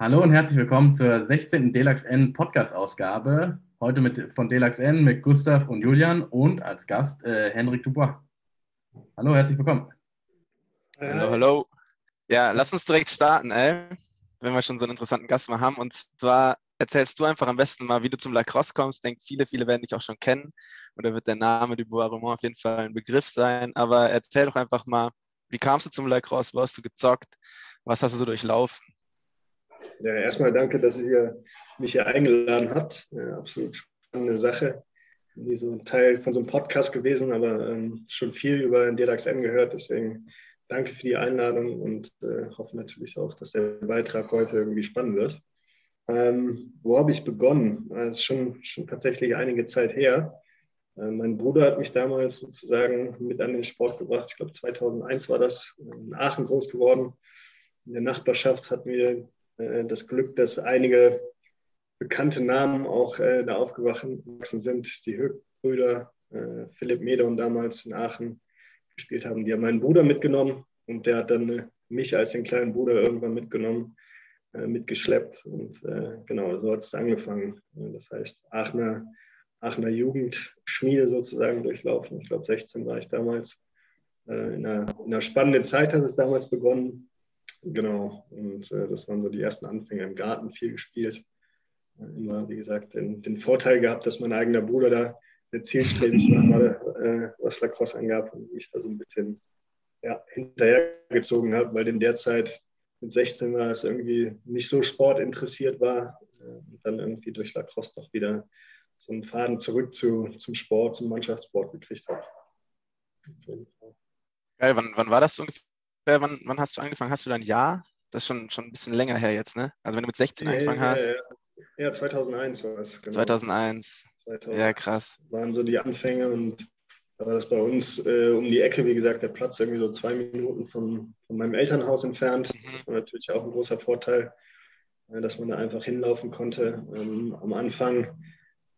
Hallo und herzlich willkommen zur 16. Delax N Podcast-Ausgabe. Heute mit, von Delax N mit Gustav und Julian und als Gast äh, Henrik Dubois. Hallo, herzlich willkommen. Hallo, hallo. Ja, lass uns direkt starten, ey, wenn wir schon so einen interessanten Gast mal haben. Und zwar erzählst du einfach am besten mal, wie du zum Lacrosse kommst. Ich denke, viele, viele werden dich auch schon kennen. Oder wird der Name Dubois Roman auf jeden Fall ein Begriff sein. Aber erzähl doch einfach mal, wie kamst du zum Lacrosse? Wo hast du gezockt? Was hast du so durchlaufen? Ja, erstmal danke, dass ihr mich hier eingeladen habt. Ja, absolut spannende Sache. Nie so ein Teil von so einem Podcast gewesen, aber ähm, schon viel über den DDAX N gehört. Deswegen danke für die Einladung und äh, hoffe natürlich auch, dass der Beitrag heute irgendwie spannend wird. Ähm, wo habe ich begonnen? Das ist schon, schon tatsächlich einige Zeit her. Äh, mein Bruder hat mich damals sozusagen mit an den Sport gebracht. Ich glaube, 2001 war das, in Aachen groß geworden. In der Nachbarschaft hatten wir das Glück, dass einige bekannte Namen auch äh, da aufgewachsen sind. Die Höck-Brüder, äh, Philipp Medon damals in Aachen gespielt haben. Die haben meinen Bruder mitgenommen und der hat dann äh, mich als den kleinen Bruder irgendwann mitgenommen, äh, mitgeschleppt. Und äh, genau, so hat es angefangen. Das heißt, Aachener, Aachener Jugendschmiede sozusagen durchlaufen. Ich glaube, 16 war ich damals. In einer, in einer spannenden Zeit hat es damals begonnen Genau, und äh, das waren so die ersten Anfänge im Garten, viel gespielt. Äh, immer, wie gesagt, den, den, Vorteil gehabt, dass mein eigener Bruder da sehr zielstrebig war, äh, was Lacrosse angab und mich da so ein bisschen ja, hinterhergezogen habe, weil in der Zeit mit 16 war es irgendwie nicht so sportinteressiert war äh, und dann irgendwie durch Lacrosse doch wieder so einen Faden zurück zu, zum Sport, zum Mannschaftssport gekriegt habe. Geil, wann, wann war das ungefähr? Äh, wann, wann, hast du angefangen? Hast du dein Jahr? Das ist schon, schon ein bisschen länger her jetzt, ne? Also wenn du mit 16 nee, angefangen hast. Ja, ja. 2001 war es. Genau. 2001. 2001. Ja, krass. Waren so die Anfänge und da war das bei uns äh, um die Ecke, wie gesagt, der Platz irgendwie so zwei Minuten von, von meinem Elternhaus entfernt. Mhm. Das war natürlich auch ein großer Vorteil, äh, dass man da einfach hinlaufen konnte. Ähm, am Anfang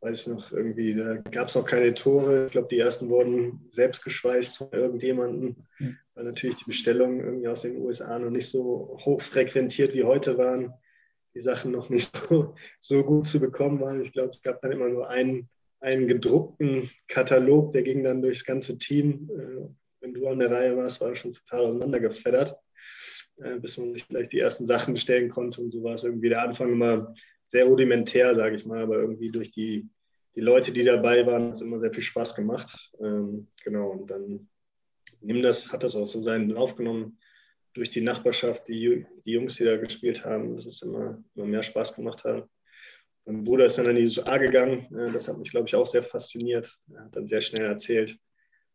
weiß ich noch, irgendwie, da gab es auch keine Tore. Ich glaube, die ersten wurden selbst geschweißt von irgendjemandem, mhm. weil natürlich die Bestellungen irgendwie aus den USA noch nicht so hoch frequentiert wie heute waren. Die Sachen noch nicht so, so gut zu bekommen waren. Ich glaube, es gab dann immer nur einen, einen gedruckten Katalog, der ging dann durchs ganze Team. Äh, wenn du an der Reihe warst, war er schon total auseinandergefeddert, äh, bis man sich vielleicht die ersten Sachen bestellen konnte. Und so war es irgendwie der Anfang immer sehr rudimentär, sage ich mal, aber irgendwie durch die, die Leute, die dabei waren, hat es immer sehr viel Spaß gemacht. Ähm, genau, und dann nimm das, hat das auch so seinen Lauf genommen durch die Nachbarschaft, die, die Jungs, die da gespielt haben, dass es immer, immer mehr Spaß gemacht hat. Mein Bruder ist dann in die USA gegangen. Äh, das hat mich, glaube ich, auch sehr fasziniert. Er hat dann sehr schnell erzählt,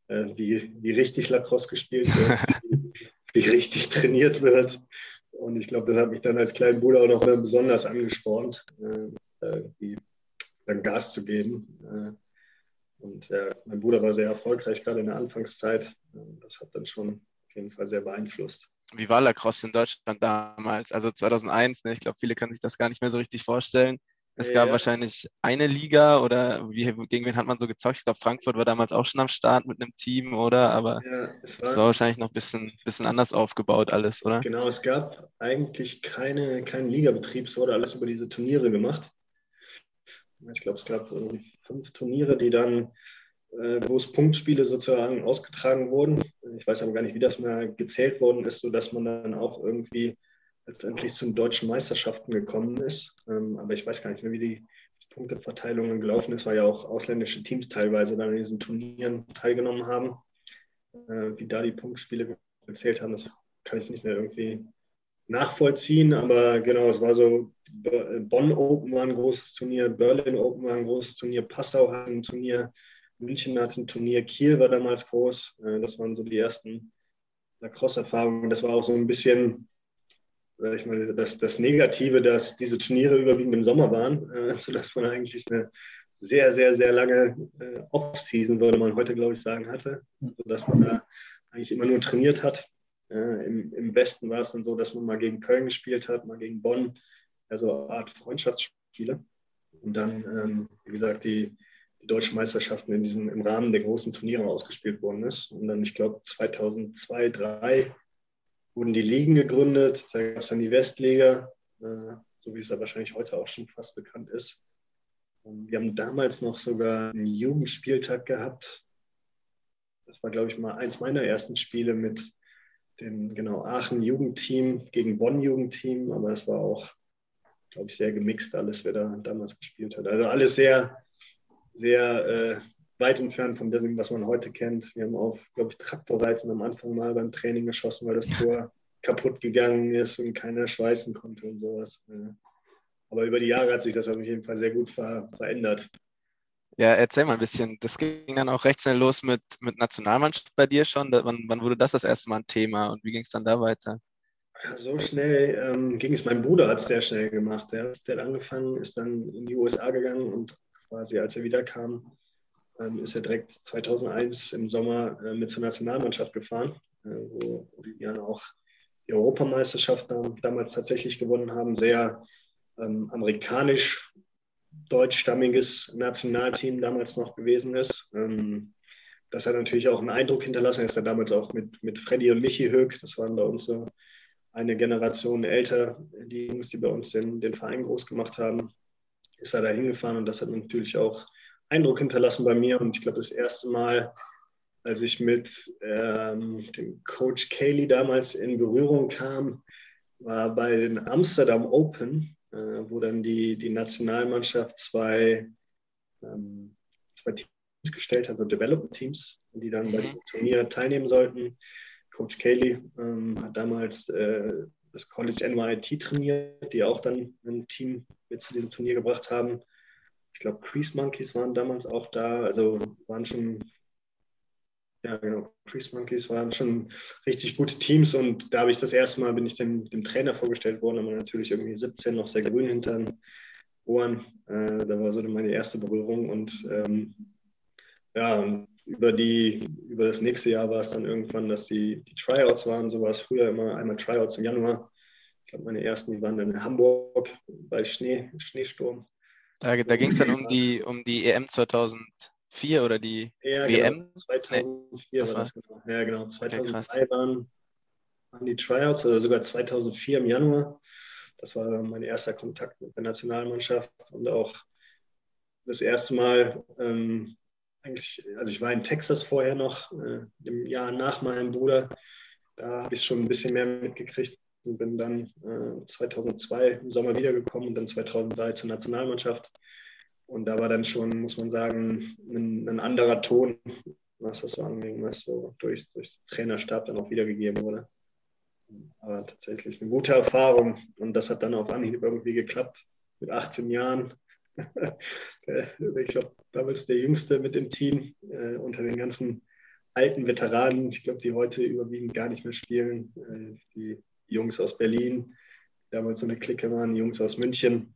äh, wie, wie richtig Lacrosse gespielt wird, wie, wie richtig trainiert wird. Und ich glaube, das hat mich dann als kleinen Bruder auch noch besonders angespornt, äh, dann Gas zu geben. Äh, und ja, mein Bruder war sehr erfolgreich, gerade in der Anfangszeit. Das hat dann schon auf jeden Fall sehr beeinflusst. Wie war Lacrosse in Deutschland damals? Also 2001, ne? ich glaube, viele können sich das gar nicht mehr so richtig vorstellen. Es gab ja. wahrscheinlich eine Liga oder wie, gegen wen hat man so gezockt? Ich glaube, Frankfurt war damals auch schon am Start mit einem Team, oder? Aber ja, es, war, es, war, wahrscheinlich noch ein bisschen, bisschen anders aufgebaut alles, oder? Genau, es gab eigentlich keine, keinen Ligabetrieb, es wurde alles über diese Turniere gemacht. Ich glaube, es gab irgendwie fünf Turniere, die dann, äh, wo es Punktspiele sozusagen ausgetragen wurden. Ich weiß aber gar nicht, wie das mal gezählt worden ist, sodass man dann auch irgendwie letztendlich zu den deutschen Meisterschaften gekommen ist. Ähm, aber ich weiß gar nicht mehr, wie die Punkteverteilung gelaufen ist, weil ja auch ausländische Teams teilweise dann in diesen Turnieren teilgenommen haben. Äh, wie da die Punktspiele gezählt haben, das kann ich nicht mehr irgendwie nachvollziehen. Aber genau, es war so, Bonn Open war ein großes Turnier, Berlin Open war ein großes Turnier, Passau hat ein Turnier, München hat ein Turnier, Kiel war damals groß. Äh, das waren so die ersten Lacrosse-Erfahrungen. Das war auch so ein bisschen ich mal, das, das Negative, dass diese Turniere überwiegend im Sommer waren, äh, sodass man eigentlich eine sehr, sehr, sehr lange äh, Off-Season, würde man heute, glaube ich, sagen, hatte, sodass man da eigentlich immer nur trainiert hat. Äh, im, Im Westen war es dann so, dass man mal gegen Köln gespielt hat, mal gegen Bonn, also eine Art Freundschaftsspiele. Und dann, ähm, wie gesagt, die, die deutschen Meisterschaften in diesem, im Rahmen der großen Turniere ausgespielt worden ist. Und dann, ich glaube, 2002, 2003 wurden die Ligen gegründet. Da gab es dann die Westliga, äh, so wie es ja wahrscheinlich heute auch schon fast bekannt ist. Und wir haben damals noch sogar einen Jugendspieltag gehabt. Das war, glaube ich, mal eins meiner ersten Spiele mit dem genau Aachen Jugendteam gegen Bonn Jugendteam, aber es war auch, glaube ich, sehr gemixt alles, wer da damals gespielt hat. Also alles sehr, sehr äh, weit entfernt von dem, was man heute kennt. Wir haben auf, glaube ich, Traktorreifen am Anfang mal beim Training geschossen, weil das Tor kaputt gegangen ist und keiner schweißen konnte und sowas. Aber über die Jahre hat sich das auf jeden Fall sehr gut ver verändert. Ja, erzähl mal ein bisschen. Das ging dann auch recht schnell los mit, mit Nationalmannschaft bei dir schon. Wann, wann wurde das das erste Mal ein Thema und wie ging es dann da weiter? So schnell ähm, ging es. Mein Bruder hat es sehr schnell gemacht. Der, der hat angefangen, ist dann in die USA gegangen und quasi als er wiederkam, ähm, ist er direkt 2001 im Sommer äh, mit zur Nationalmannschaft gefahren, äh, wo, dann auch die Europameisterschaft damals tatsächlich gewonnen haben. Sehr ähm, amerikanisch deutschstammiges Nationalteam damals noch gewesen ist. Ähm, das hat natürlich auch einen Eindruck hinterlassen. Er ist ja damals auch mit, mit Freddy und Michi Höck, das waren bei uns so eine Generation älter, die Jungs, die bei uns den, den Verein groß gemacht haben, ist er da hingefahren und das hat natürlich auch Eindruck hinterlassen bei mir. Und ich glaube, das erste Mal, als ich mit ähm, dem Coach Cayley damals in Berührung kam, war bei den Amsterdam Open äh, wo dann die, die Nationalmannschaft zwei, ähm, zwei Teams gestellt hat, also Development-Teams, die dann bei mhm. dem Turnier teilnehmen sollten. Coach Cayley ähm, hat damals äh, das College NYT trainiert, die auch dann ein Team mit zu diesem Turnier gebracht haben. Ich glaube, Crease Monkeys waren damals auch da, also waren schon ja, genau. Priest Monkeys waren schon richtig gute Teams und da habe ich das erste Mal, bin ich dem, dem Trainer vorgestellt worden, aber natürlich irgendwie 17 noch sehr grün hinter den Ohren. Äh, da war so meine erste Berührung und ähm, ja, über, die, über das nächste Jahr war es dann irgendwann, dass die, die Tryouts waren. So war es früher immer einmal Tryouts im Januar. Ich glaube, meine ersten, waren dann in Hamburg bei Schnee, Schneesturm. Da, da ging es dann um die, um die EM 2000. 2004 oder die ja, WM? Genau. 2004 nee, war das genau. Ja, genau. 2003 okay, waren, waren die Tryouts oder sogar 2004 im Januar. Das war mein erster Kontakt mit der Nationalmannschaft und auch das erste Mal, ähm, eigentlich, also ich war in Texas vorher noch, äh, im Jahr nach meinem Bruder. Da habe ich schon ein bisschen mehr mitgekriegt und bin dann äh, 2002 im Sommer wiedergekommen und dann 2003 zur Nationalmannschaft. Und da war dann schon, muss man sagen, ein, ein anderer Ton, was das so anging, was so durch, durch den Trainerstab dann auch wiedergegeben wurde. Aber tatsächlich eine gute Erfahrung und das hat dann auf Anhieb irgendwie geklappt mit 18 Jahren. ich glaube, damals der Jüngste mit dem Team äh, unter den ganzen alten Veteranen, ich glaube, die heute überwiegend gar nicht mehr spielen. Äh, die Jungs aus Berlin, damals so eine Clique waren, die Jungs aus München,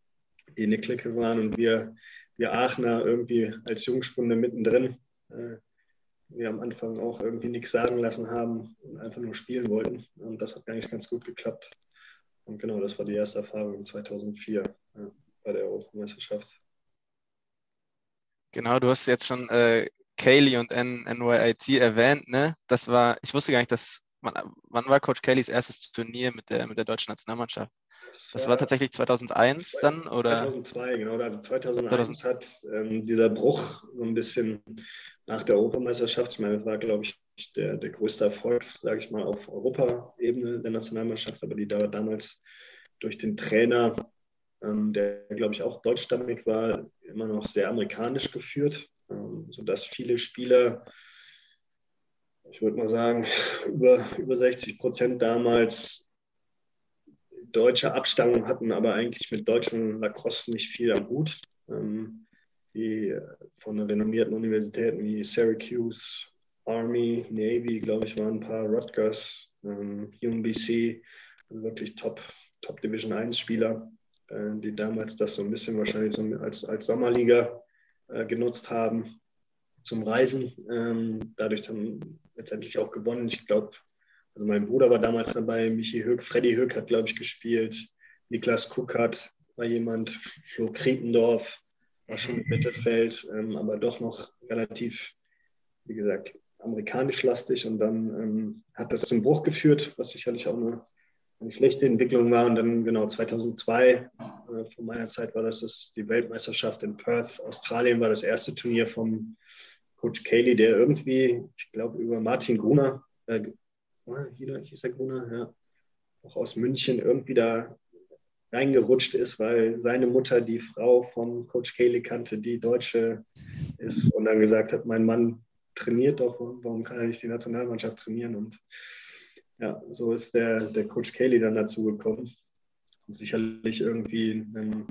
die eine Clique waren und wir wir Aachener irgendwie als Jungspunde mittendrin. Äh, wir am Anfang auch irgendwie nichts sagen lassen haben und einfach nur spielen wollten. Und das hat eigentlich ganz gut geklappt. Und genau, das war die erste Erfahrung 2004 ja, bei der Europameisterschaft. Genau, du hast jetzt schon äh, Kaylee und N NYIT erwähnt, ne? Das war, ich wusste gar nicht, dass, wann, wann war Coach Kayleys erstes Turnier mit der, mit der deutschen Nationalmannschaft? Das, das war, war, tatsächlich 2001 dann? Oder? 2002, genau. Also 2001 2000. hat ähm, dieser Bruch so ein bisschen nach der Europameisterschaft, ich meine, das war, glaube ich, der, der größte Erfolg, sage ich mal, auf Europaebene der Nationalmannschaft, aber die da damals durch den Trainer, ähm, der, glaube ich, auch deutschstammig war, immer noch sehr amerikanisch geführt, ähm, sodass viele Spieler ich würde mal sagen, über, über 60 Prozent damals deutsche Abstammung hatten, aber eigentlich mit deutschen Lacrosse nicht viel am Hut. Ähm, die von renommierten Universitäten wie Syracuse, Army, Navy, glaube ich, waren ein paar Rutgers, ähm, UMBC, also wirklich Top, Top Division 1 Spieler, äh, die damals das so ein bisschen wahrscheinlich so als, als Sommerliga äh, genutzt haben zum Reisen. Ähm, dadurch dann letztendlich auch gewonnen. Ich glaube, also mein Bruder war damals dabei, Michi Höck, Freddy Höck hat, glaube ich, gespielt, Niklas Kuckert war jemand, Flo Kriependorf war schon im Mittelfeld, ähm, aber doch noch relativ, wie gesagt, amerikanisch lastig und dann ähm, hat das zum Bruch geführt, was sicherlich auch eine, eine schlechte Entwicklung war. Und dann genau 2002, äh, von meiner Zeit war das, das die Weltmeisterschaft in Perth, Australien war das erste Turnier vom Coach Cayley, der irgendwie, ich glaube, über Martin Gruner, äh, hier hieß der Gruner, ja, auch aus München irgendwie da reingerutscht ist, weil seine Mutter die Frau von Coach Cayley kannte, die Deutsche ist und dann gesagt hat, mein Mann trainiert doch, warum kann er nicht die Nationalmannschaft trainieren? Und ja, so ist der, der Coach Cayley dann dazu gekommen. Sicherlich irgendwie einen,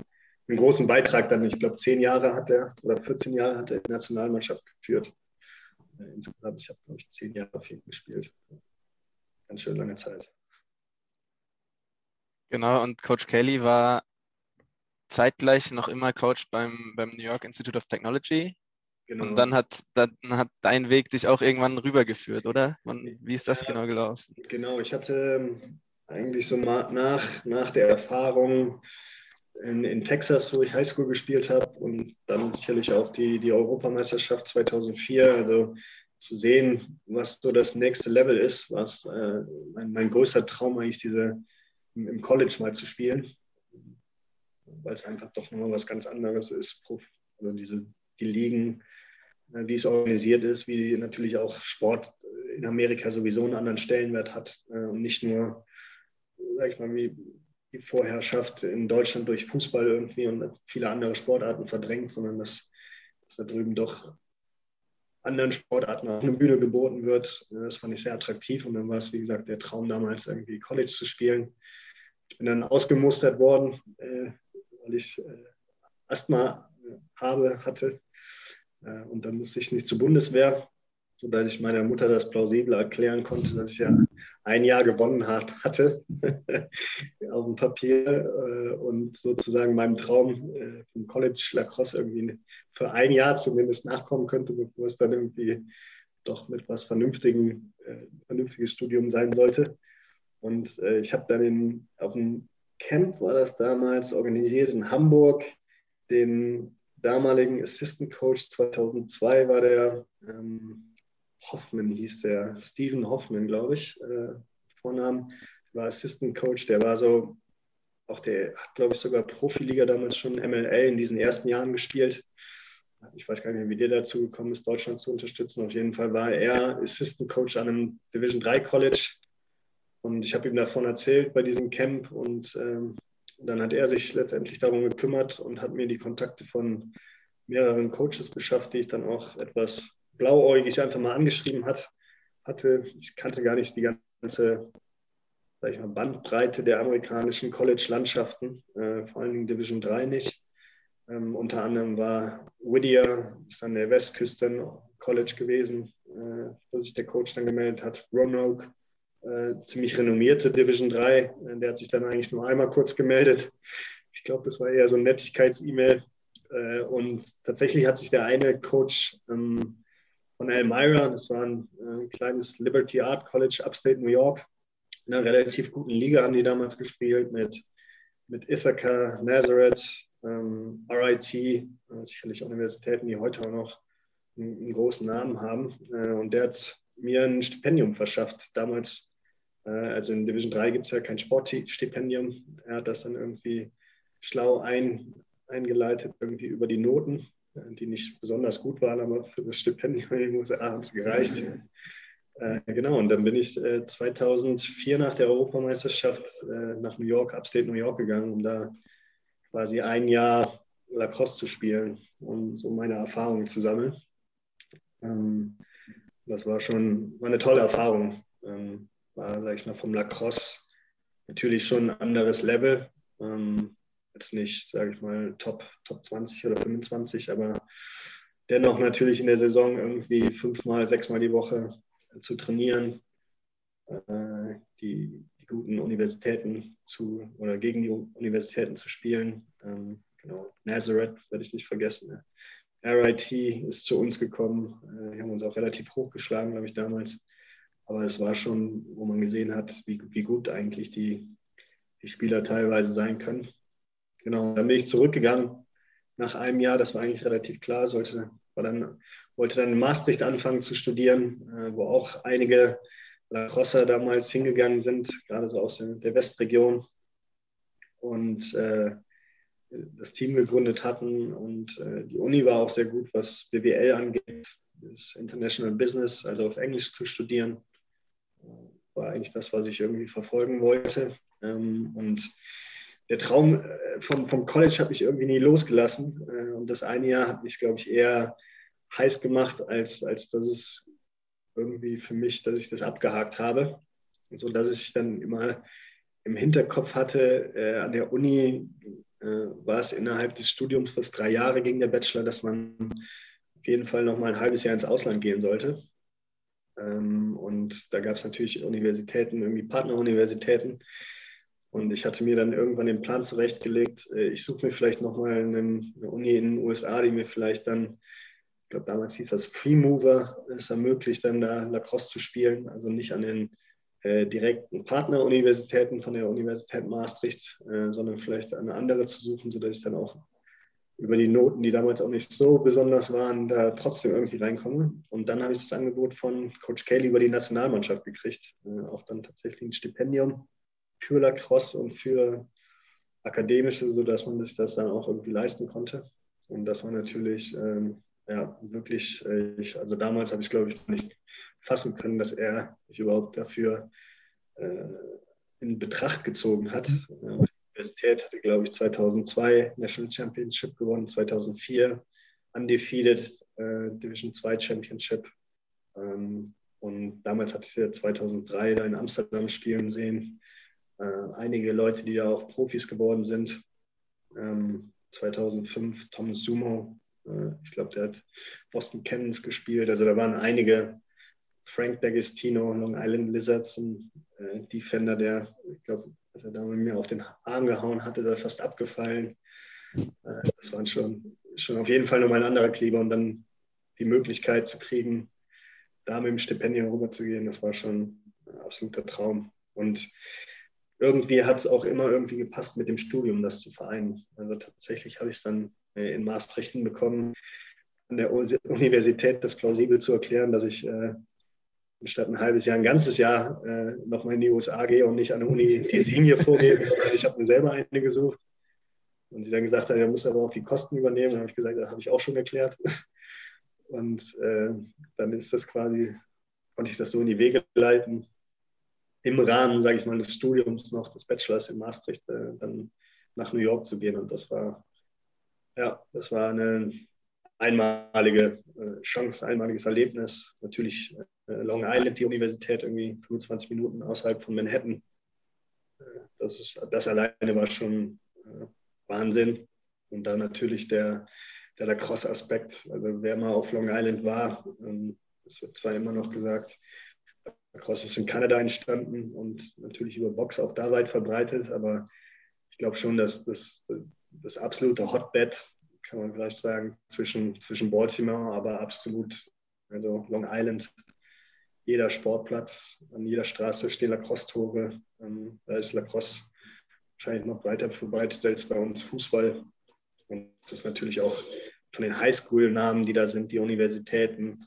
einen großen Beitrag dann, ich glaube, zehn Jahre hat er oder 14 Jahre hat er die Nationalmannschaft geführt. Insgesamt, ich habe, glaube ich, zehn Jahre viel gespielt. Ganz schön lange Zeit. Genau, und Coach Kelly war zeitgleich noch immer Coach beim, beim New York Institute of Technology. Genau. Und dann hat, dann hat dein Weg dich auch irgendwann rübergeführt, oder? Und wie ist das ja, genau gelaufen? Genau, ich hatte ähm, eigentlich so nach, nach der Erfahrung in, in Texas, wo ich Highschool gespielt habe und dann sicherlich auch die, die Europameisterschaft 2004, also zu sehen, was so das nächste Level ist, was äh, mein, mein größter Traum eigentlich diese im College mal zu spielen, weil es einfach doch nochmal was ganz anderes ist. Also diese, die Ligen, äh, wie es organisiert ist, wie natürlich auch Sport in Amerika sowieso einen anderen Stellenwert hat äh, und nicht nur, sag ich mal, wie die Vorherrschaft in Deutschland durch Fußball irgendwie und viele andere Sportarten verdrängt, sondern dass, dass da drüben doch anderen Sportarten auf eine Bühne geboten wird. Das fand ich sehr attraktiv und dann war es, wie gesagt, der Traum damals irgendwie College zu spielen. Ich bin dann ausgemustert worden, äh, weil ich äh, Asthma äh, habe, hatte. Und dann musste ich nicht zur Bundeswehr, sodass ich meiner Mutter das plausibel erklären konnte, dass ich ja ein Jahr gewonnen hat, hatte auf dem Papier äh, und sozusagen meinem Traum äh, vom College Lacrosse irgendwie für ein Jahr zumindest nachkommen könnte, bevor es dann irgendwie doch mit was Vernünftigem, vernünftiges Studium sein sollte. Und äh, ich habe dann in, auf dem Camp, war das damals, organisiert in Hamburg, den damaligen Assistant Coach 2002 war der ähm, Hoffman, hieß der, Steven Hoffman, glaube ich, äh, Vornamen, war Assistant Coach, der war so, auch der hat, glaube ich, sogar Profiliga damals schon MLA in diesen ersten Jahren gespielt. Ich weiß gar nicht, wie der dazu gekommen ist, Deutschland zu unterstützen. Auf jeden Fall war er Assistant Coach an einem Division 3 College und ich habe ihm davon erzählt bei diesem Camp und ähm, dann hat er sich letztendlich darum gekümmert und hat mir die Kontakte von mehreren Coaches beschafft, die ich dann auch etwas blauäugig einfach mal angeschrieben hat, hatte. Ich kannte gar nicht die ganze sag ich mal, Bandbreite der amerikanischen College-Landschaften, äh, vor allen Dingen Division 3 nicht. Ähm, unter anderem war Whittier, ist an der Westküste College gewesen, äh, wo sich der Coach dann gemeldet hat. Roanoke äh, ziemlich renommierte Division 3. Äh, der hat sich dann eigentlich nur einmal kurz gemeldet. Ich glaube, das war eher so ein Nettigkeits-E-Mail. Äh, und tatsächlich hat sich der eine Coach ähm, von Elmira, das war ein äh, kleines Liberty Art College, Upstate New York, in einer relativ guten Liga haben die damals gespielt mit, mit Ithaca, Nazareth, ähm, RIT, äh, sicherlich Universitäten, die heute auch noch einen, einen großen Namen haben. Äh, und der hat mir ein Stipendium verschafft. Damals äh, also in Division 3 gibt es ja kein Sportstipendium. Er hat das dann irgendwie schlau ein, eingeleitet, irgendwie über die Noten, die nicht besonders gut waren, aber für das Stipendium muss er abends gereicht. Äh, genau, und dann bin ich 2004 nach der Europameisterschaft nach New York, Upstate New York gegangen, um da quasi ein Jahr Lacrosse zu spielen und so meine Erfahrungen zu sammeln. Ähm, das war schon war eine tolle Erfahrung. Ähm, war, sag ich mal, vom Lacrosse natürlich schon ein anderes Level. Ähm, jetzt nicht, sage ich mal, Top, Top 20 oder 25, aber dennoch natürlich in der Saison irgendwie fünfmal, sechsmal die Woche zu trainieren, äh, die, die, guten Universitäten zu oder gegen die Universitäten zu spielen. Ähm, genau, Nazareth werde ich nicht vergessen. Ne? RIT ist zu uns gekommen. Äh, haben uns auch relativ hochgeschlagen, glaube ich, damals. Aber es war schon, wo man gesehen hat, wie, wie gut eigentlich die, die Spieler teilweise sein können. Genau, dann bin ich zurückgegangen nach einem Jahr, das war eigentlich relativ klar, sollte, war dann, wollte dann in Maastricht anfangen zu studieren, äh, wo auch einige Lacrosse damals hingegangen sind, gerade so aus der Westregion und äh, das Team gegründet hatten. Und äh, die Uni war auch sehr gut, was BWL angeht, das International Business, also auf Englisch zu studieren. War eigentlich das, was ich irgendwie verfolgen wollte. Ähm, und der Traum äh, vom, vom College hat mich irgendwie nie losgelassen. Äh, und das eine Jahr hat mich, glaube ich, eher heiß gemacht, als, als dass es irgendwie für mich, dass ich das abgehakt habe. So dass ich dann immer im Hinterkopf hatte, äh, an der Uni äh, war es innerhalb des Studiums fast drei Jahre gegen der Bachelor, dass man auf jeden Fall noch mal ein halbes Jahr ins Ausland gehen sollte. Ähm, und da gab es natürlich Universitäten, irgendwie Partneruniversitäten. Und ich hatte mir dann irgendwann den Plan zurechtgelegt, äh, ich suche mir vielleicht nochmal eine, eine Uni in den USA, die mir vielleicht dann ich glaube, damals hieß das Free Mover, es ermöglicht dann da Lacrosse zu spielen, also nicht an den äh, direkten Partneruniversitäten von der Universität Maastricht, äh, sondern vielleicht eine andere zu suchen, sodass ich dann auch über die Noten, die damals auch nicht so besonders waren, da trotzdem irgendwie reinkomme. Und dann habe ich das Angebot von Coach Cayley über die Nationalmannschaft gekriegt, äh, auch dann tatsächlich ein Stipendium für Lacrosse und für akademische, sodass man sich das dann auch irgendwie leisten konnte. Und das war natürlich ähm, ja, wirklich, äh, ich, also damals habe ich, glaube ich, nicht fassen können, dass er mich überhaupt dafür äh, in Betracht gezogen hat. Mhm. die Universität hatte, glaube ich, 2002 National Championship gewonnen, 2004 undefeated äh, Division 2 Championship. Ähm, und damals hatte ich ja 2003 da in Amsterdam spielen sehen. Äh, einige Leute, die ja auch Profis geworden sind. Ähm, 2005 Thomas Sumo, äh, ich glaube, der hat Boston Cannons gespielt. Also da waren einige. Frank D'Agostino, Long Island Lizards, ein äh, Defender, der, ich glaube, als er da mit mir auf den Arm gehauen hatte, da fast abgefallen. Äh, das waren schon, schon auf jeden Fall nochmal ein anderer Kleber. Und dann die Möglichkeit zu kriegen, da mit dem Stipendium rüberzugehen, das war schon ein absoluter Traum. Und irgendwie hat es auch immer irgendwie gepasst mit dem Studium, das zu vereinen. Also tatsächlich habe ich es dann äh, in Maastricht hinbekommen, an der Universität das plausibel zu erklären, dass ich äh, statt ein halbes Jahr, ein ganzes Jahr äh, nochmal in die USA gehe und nicht an der Uni die Senior vorgebe, sondern ich habe mir selber eine gesucht. Und sie dann gesagt hat, er muss aber auch die Kosten übernehmen. Dann habe ich gesagt, das habe ich auch schon erklärt. Und äh, dann ist das quasi, konnte ich das so in die Wege leiten, im Rahmen, sage ich mal, des Studiums noch, des Bachelors in Maastricht, äh, dann nach New York zu gehen. Und das war ja, das war eine einmalige äh, Chance, einmaliges Erlebnis. Natürlich äh, Long Island, die Universität, irgendwie 25 Minuten außerhalb von Manhattan. Äh, das, ist, das alleine war schon Wahnsinn. Und dann natürlich der, der Lacrosse-Aspekt. Also wer mal auf Long Island war, ähm, es wird zwar immer noch gesagt, Lacrosse ist in Kanada entstanden und natürlich über Box auch da weit verbreitet, aber ich glaube schon, dass das das absolute Hotbed, kann man vielleicht sagen, zwischen, zwischen Baltimore, aber absolut, also Long Island, jeder Sportplatz, an jeder Straße stehen Lacrosse-Tore. Ähm, da ist Lacrosse wahrscheinlich noch weiter verbreitet als bei uns Fußball. Und das ist natürlich auch von den Highschool-Namen, die da sind, die Universitäten,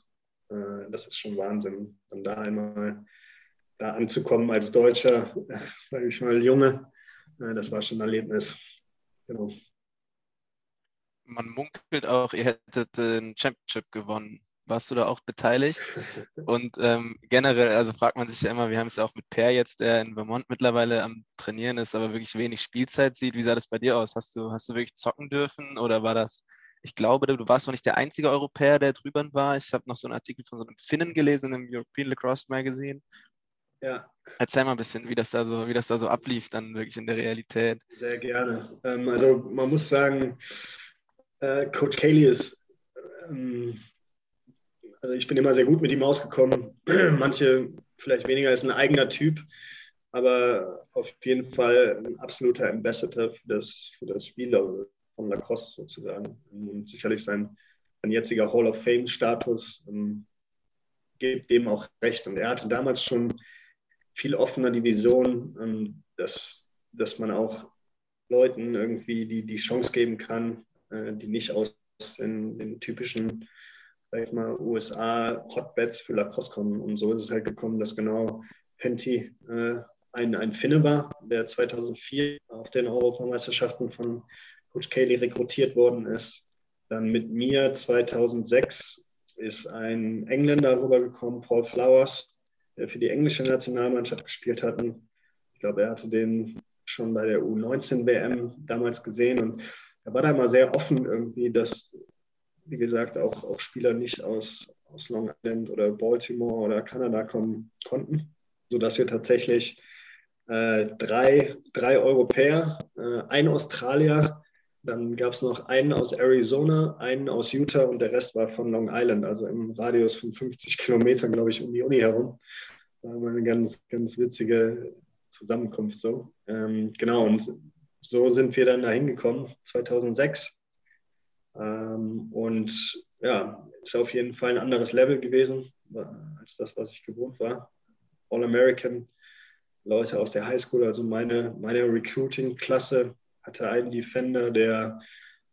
äh, das ist schon Wahnsinn. Und da einmal da anzukommen als Deutscher, sage ich mal, Junge, äh, das war schon ein Erlebnis. Genau. Man munkelt auch, ihr hättet den Championship gewonnen. Warst du da auch beteiligt? Und ähm, generell, also fragt man sich ja immer, wir haben es ja auch mit Per jetzt, der in Vermont mittlerweile am Trainieren ist, aber wirklich wenig Spielzeit sieht. Wie sah das bei dir aus? Hast du, hast du wirklich zocken dürfen oder war das, ich glaube, du warst noch nicht der einzige Europäer, der drüben war. Ich habe noch so einen Artikel von so einem Finnen gelesen im European Lacrosse Magazine. Ja. Erzähl mal ein bisschen, wie das da so, wie das da so ablief, dann wirklich in der Realität. Sehr gerne. Ähm, also man muss sagen, äh, Coach Cayley ist, ähm, also ich bin immer sehr gut mit ihm ausgekommen. Manche vielleicht weniger ist ein eigener Typ, aber auf jeden Fall ein absoluter Ambassador für das, für das Spiel von Lacrosse sozusagen. Und sicherlich sein, sein jetziger Hall of Fame-Status ähm, gibt dem auch recht. Und er hatte damals schon viel offener die Vision, ähm, dass, dass man auch Leuten irgendwie die, die Chance geben kann, äh, die nicht aus den, den typischen, sag ich mal, USA Hotbeds für Lacrosse kommen. Und so ist es halt gekommen, dass genau Penty äh, ein, ein Finne war, der 2004 auf den Europameisterschaften von Coach Cayley rekrutiert worden ist. Dann mit mir 2006 ist ein Engländer rübergekommen, Paul Flowers, der für die englische Nationalmannschaft gespielt hat. Ich glaube, er hatte den schon bei der U19-WM damals gesehen und er war da immer sehr offen irgendwie, dass, wie gesagt, auch, auch Spieler nicht aus, aus Long Island oder Baltimore oder Kanada kommen konnten, sodass wir tatsächlich äh, drei, drei Europäer, äh, ein Australier, dann gab es noch einen aus Arizona, einen aus Utah und der Rest war von Long Island, also im Radius von 50 Kilometern, glaube ich, um die Uni herum. War eine ganz, ganz witzige Zusammenkunft so. Ähm, genau, und so sind wir dann da hingekommen, 2006. Ähm, und ja, ist auf jeden Fall ein anderes Level gewesen als das, was ich gewohnt war. All-American, Leute aus der Highschool, also meine, meine Recruiting-Klasse hatte einen Defender, der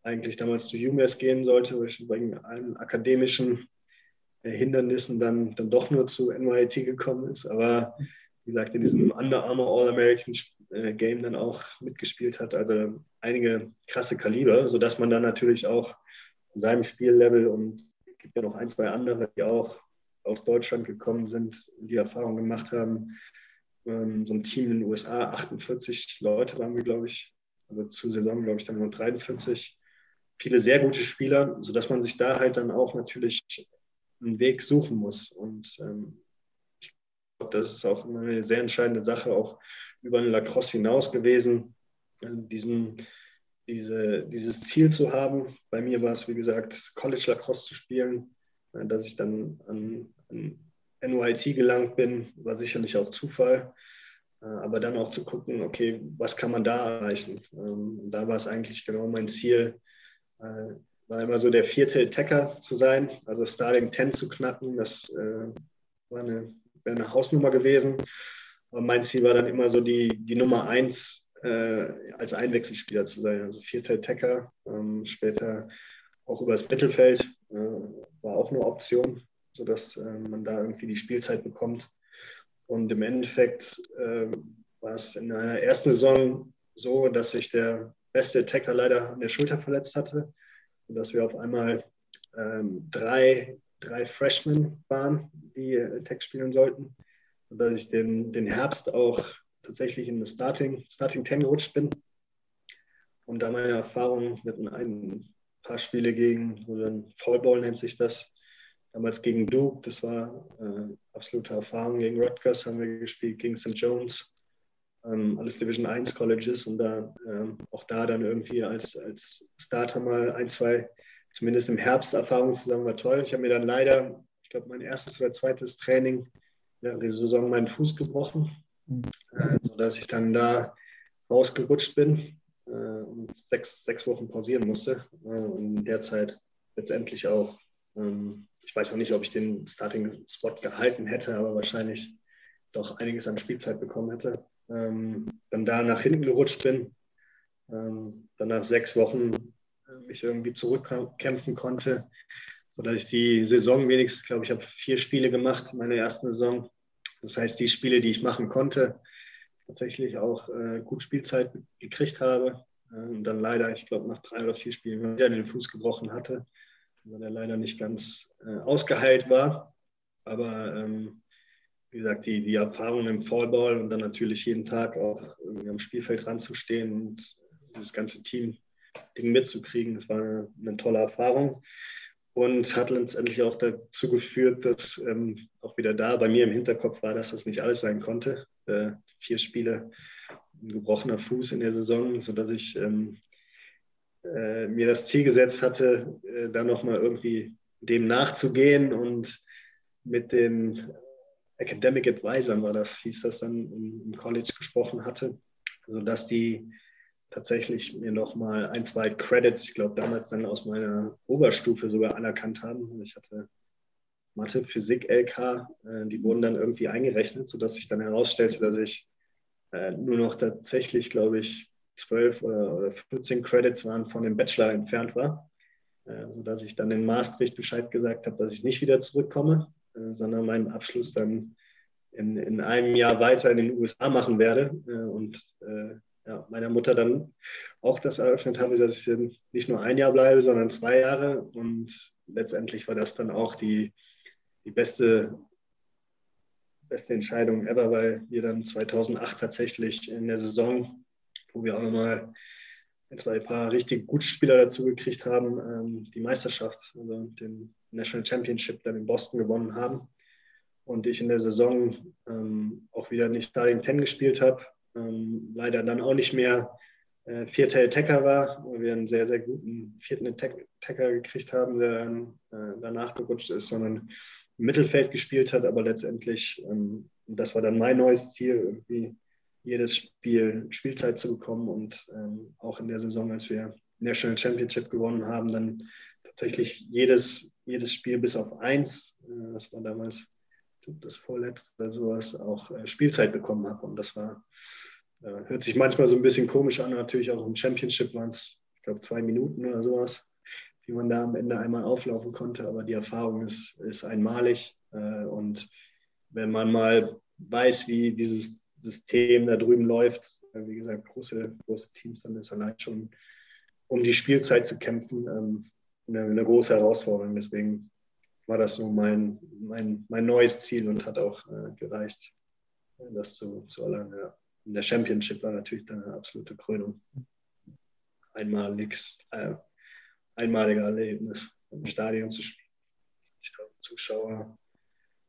eigentlich damals zu UMass gehen sollte, wegen allen akademischen Hindernissen dann, dann doch nur zu NYT gekommen ist. Aber wie gesagt, in diesem Under Armour All-American äh, Game dann auch mitgespielt hat. Also einige krasse Kaliber, sodass man dann natürlich auch in seinem Spiellevel und es gibt ja noch ein, zwei andere, die auch aus Deutschland gekommen sind, die Erfahrung gemacht haben. Ähm, so ein Team in den USA, 48 Leute waren wir, glaube ich, also zur Saison, glaube ich, dann nur 43. Viele sehr gute Spieler, sodass man sich da halt dann auch natürlich einen Weg suchen muss. Und ähm, ich glaube, das ist auch eine sehr entscheidende Sache, auch über den Lacrosse hinaus gewesen, äh, diesen, diese, dieses Ziel zu haben. Bei mir war es, wie gesagt, College Lacrosse zu spielen, äh, dass ich dann an, an NYT gelangt bin, war sicherlich auch Zufall. Äh, aber dann auch zu gucken, okay, was kann man da erreichen? Ähm, und da war es eigentlich genau mein Ziel, war immer so der vierte Attacker zu sein, also Starting 10 zu knacken. Das war eine, eine Hausnummer gewesen. Aber mein Ziel war dann immer so die, die Nummer eins äh, als Einwechselspieler zu sein. Also vierter Attacker, ähm, später auch übers Mittelfeld äh, war auch eine Option, sodass äh, man da irgendwie die Spielzeit bekommt. Und im Endeffekt äh, war es in einer ersten Saison so, dass sich der beste Attacker leider an der Schulter verletzt hatte und dass wir auf einmal ähm, drei, drei Freshmen waren, die Attack spielen sollten dass ich den, den Herbst auch tatsächlich in das Starting, Starting 10 gerutscht bin. Und da meine Erfahrung mit ein paar Spiele gegen, so ein Fallball nennt sich das, damals gegen Duke, das war äh, absolute Erfahrung. Gegen Rutgers haben wir gespielt, gegen St. Jones, ähm, alles Division 1 Colleges und da ähm, auch da dann irgendwie als, als Starter mal ein, zwei, zumindest im Herbst Erfahrungen zusammen war toll. Ich habe mir dann leider, ich glaube, mein erstes oder zweites Training ja, die Saison meinen Fuß gebrochen, äh, sodass ich dann da rausgerutscht bin äh, und sechs, sechs Wochen pausieren musste. Äh, und in der Zeit letztendlich auch, ähm, ich weiß auch nicht, ob ich den Starting-Spot gehalten hätte, aber wahrscheinlich doch einiges an Spielzeit bekommen hätte. Ähm, dann da nach hinten gerutscht bin, ähm, dann nach sechs Wochen äh, mich irgendwie zurückkämpfen konnte, sodass ich die Saison wenigstens, glaube ich, habe vier Spiele gemacht in meiner ersten Saison. Das heißt, die Spiele, die ich machen konnte, tatsächlich auch äh, gut Spielzeit gekriegt habe. Äh, und dann leider, ich glaube, nach drei oder vier Spielen wieder den Fuß gebrochen hatte, weil er leider nicht ganz äh, ausgeheilt war. Aber ähm, wie gesagt, die, die Erfahrung im Fallball und dann natürlich jeden Tag auch am Spielfeld ranzustehen und das ganze Team Ding mitzukriegen, das war eine, eine tolle Erfahrung und hat letztendlich auch dazu geführt, dass ähm, auch wieder da bei mir im Hinterkopf war, dass das nicht alles sein konnte. Äh, vier Spiele, ein gebrochener Fuß in der Saison, sodass ich ähm, äh, mir das Ziel gesetzt hatte, äh, da nochmal irgendwie dem nachzugehen und mit den Academic Advisors war das, hieß das dann im College gesprochen hatte, sodass die tatsächlich mir nochmal ein, zwei Credits, ich glaube damals dann aus meiner Oberstufe sogar anerkannt haben. Ich hatte Mathe, Physik, LK, äh, die wurden dann irgendwie eingerechnet, sodass sich dann herausstellte, dass ich äh, nur noch tatsächlich, glaube ich, 12 oder, oder 14 Credits waren von dem Bachelor entfernt war, äh, sodass ich dann in Maastricht Bescheid gesagt habe, dass ich nicht wieder zurückkomme, äh, sondern meinen Abschluss dann in, in einem Jahr weiter in den USA machen werde. Äh, und äh, ja, meiner Mutter dann auch das eröffnet habe, dass ich nicht nur ein Jahr bleibe, sondern zwei Jahre. Und letztendlich war das dann auch die, die beste, beste Entscheidung ever, weil wir dann 2008 tatsächlich in der Saison, wo wir auch nochmal zwei paar richtig gute Spieler dazu gekriegt haben, ähm, die Meisterschaft, also den National Championship dann in Boston gewonnen haben. Und ich in der Saison ähm, auch wieder nicht Starting 10 gespielt habe, ähm, leider dann auch nicht mehr äh, vierter Attacker war, weil wir einen sehr, sehr guten vierten Attacker gekriegt haben, der dann äh, danach gerutscht ist, sondern im Mittelfeld gespielt hat, aber letztendlich, ähm, das war dann mein neues Ziel, irgendwie jedes Spiel Spielzeit zu bekommen und ähm, auch in der Saison, als wir National Championship gewonnen haben, dann tatsächlich jedes, jedes Spiel bis auf eins, äh, das war damals das vorletzte oder sowas, auch äh, Spielzeit bekommen habe und das war ja, hört sich manchmal so ein bisschen komisch an. Natürlich auch im Championship waren es, ich glaube, zwei Minuten oder sowas, wie man da am Ende einmal auflaufen konnte. Aber die Erfahrung ist, ist einmalig. Äh, und wenn man mal weiß, wie dieses System da drüben läuft, äh, wie gesagt, große, große Teams, dann ist allein schon, um die Spielzeit zu kämpfen, ähm, eine, eine große Herausforderung. Deswegen war das so mein, mein, mein neues Ziel und hat auch äh, gereicht, das zu, zu erlangen. Ja in der Championship war natürlich dann eine absolute Krönung. Einmalig, äh, einmaliger Erlebnis, im Stadion zu spielen. 50.000 Zuschauer,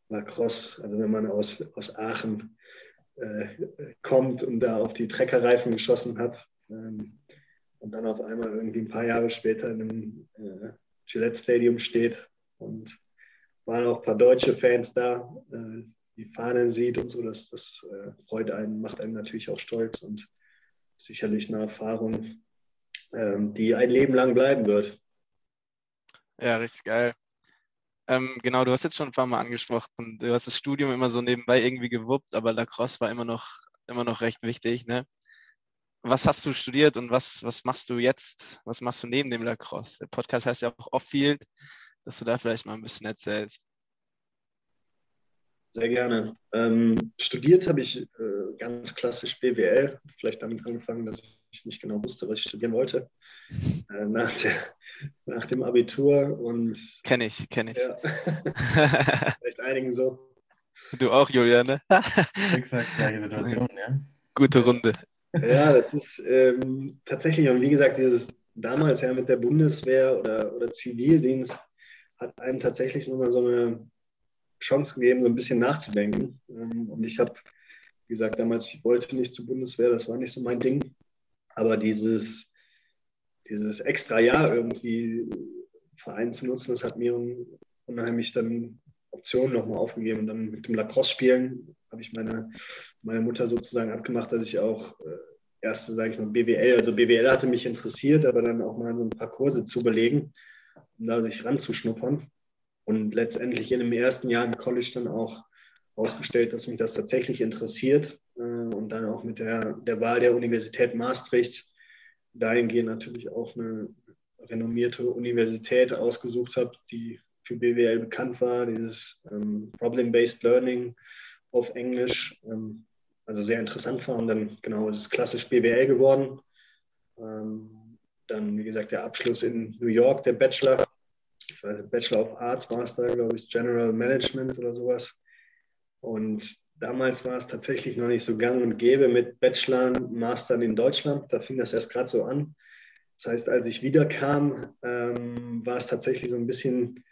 Lacrosse, also wenn man aus, aus Aachen äh, kommt und da auf die Treckerreifen geschossen hat ähm, und dann auf einmal irgendwie ein paar Jahre später in einem äh, Gillette Stadium steht und waren auch ein paar deutsche Fans da, äh, die Fahnen sieht und so, das, das äh, freut einen, macht einen natürlich auch stolz und sicherlich eine Erfahrung, ähm, die ein Leben lang bleiben wird. Ja, richtig geil. Ähm, genau, du hast jetzt schon ein paar Mal angesprochen, du hast das Studium immer so nebenbei irgendwie gewuppt, aber Lacrosse war immer noch, immer noch recht wichtig. Ne? Was hast du studiert und was, was machst du jetzt? Was machst du neben dem Lacrosse? Der Podcast heißt ja auch Off-Field, dass du da vielleicht mal ein bisschen erzählst. Sehr gerne. Ähm, studiert habe ich äh, ganz klassisch BWL, vielleicht damit angefangen, dass ich nicht genau wusste, was ich studieren wollte. Äh, nach, der, nach dem Abitur und. Kenne ich, kenne ich. Ja. vielleicht einigen so. Du auch, Julian, ne? Exakt, gleiche Situation, ja. Gute Runde. Ja, das ist ähm, tatsächlich, und wie gesagt, dieses damals ja mit der Bundeswehr oder, oder Zivildienst hat einem tatsächlich nochmal so eine Chance gegeben, so ein bisschen nachzudenken. Ähm, und ich habe, wie gesagt, damals, ich wollte nicht zur Bundeswehr, das war nicht so mein Ding. Aber dieses, dieses extra Jahr irgendwie Verein zu nutzen, das hat mir unheimlich dann Optionen nochmal aufgegeben. Und dann mit dem Lacrosse-Spielen habe ich meine, meine Mutter sozusagen abgemacht, dass ich auch äh, erste, sage ich mal, BWL, also BWL hatte mich interessiert, aber dann auch mal so ein paar Kurse zu belegen, um da sich ranzuschnuppern und letztendlich in dem ersten Jahr im College dann auch ausgestellt, dass mich das tatsächlich interessiert äh, und dann auch mit der, der Wahl der Universität Maastricht dahingehend natürlich auch eine renommierte Universität ausgesucht habe, die für BWL bekannt war, dieses ähm, Problem-Based Learning auf Englisch, ähm, also sehr interessant war und dann genau ist es klassisch BWL geworden. Ähm, dann, wie gesagt, der Abschluss in New York, der Bachelor ich weiß, Bachelor of Arts Master, glaube ich, General Management oder sowas. Und damals war es tatsächlich noch nicht so gang und gäbe mit Bachelor, Mastern in Deutschland. Da fing das erst gerade so an. Das heißt, als ich wiederkam, ähm, war es tatsächlich so ein bisschen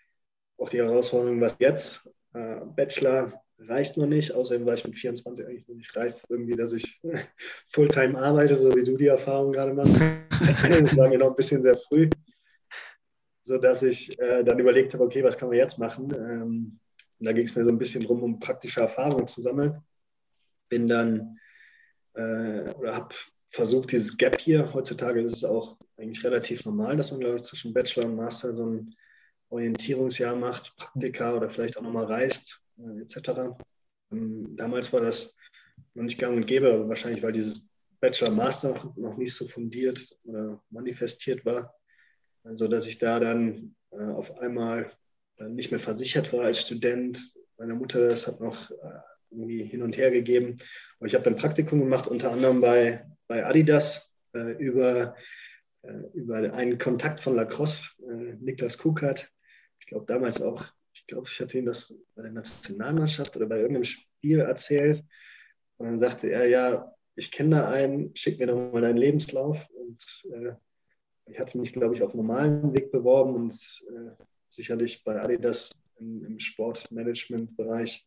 auch die Herausforderung, was jetzt? Äh, Bachelor reicht noch nicht. Außerdem war ich mit 24 eigentlich noch nicht reif, irgendwie, dass ich Fulltime arbeite, so wie du die Erfahrung gerade machst. das war mir noch ein bisschen sehr früh sodass ich äh, dann überlegt habe, okay, was kann man jetzt machen? Ähm, und da ging es mir so ein bisschen darum, um praktische Erfahrungen zu sammeln. Bin dann äh, oder habe versucht, dieses Gap hier, heutzutage ist es auch eigentlich relativ normal, dass man, glaube ich, zwischen Bachelor und Master so ein Orientierungsjahr macht, Praktika oder vielleicht auch nochmal reist, äh, etc. Ähm, damals war das noch nicht gang und gäbe, aber wahrscheinlich, weil dieses Bachelor-Master noch nicht so fundiert oder manifestiert war. Also, dass ich da dann äh, auf einmal nicht mehr versichert war als Student. Meine Mutter, das hat noch äh, irgendwie hin und her gegeben. Und ich habe dann Praktikum gemacht, unter anderem bei, bei Adidas äh, über, äh, über einen Kontakt von Lacrosse, Niklas Kukert. Ich glaube damals auch, ich glaube, ich hatte ihm das bei der Nationalmannschaft oder bei irgendeinem Spiel erzählt. Und dann sagte er, ja, ich kenne da einen, schick mir doch mal deinen Lebenslauf. Und ich hatte mich, glaube ich, auf normalen Weg beworben und sicherlich bei Adidas im, im Sportmanagement-Bereich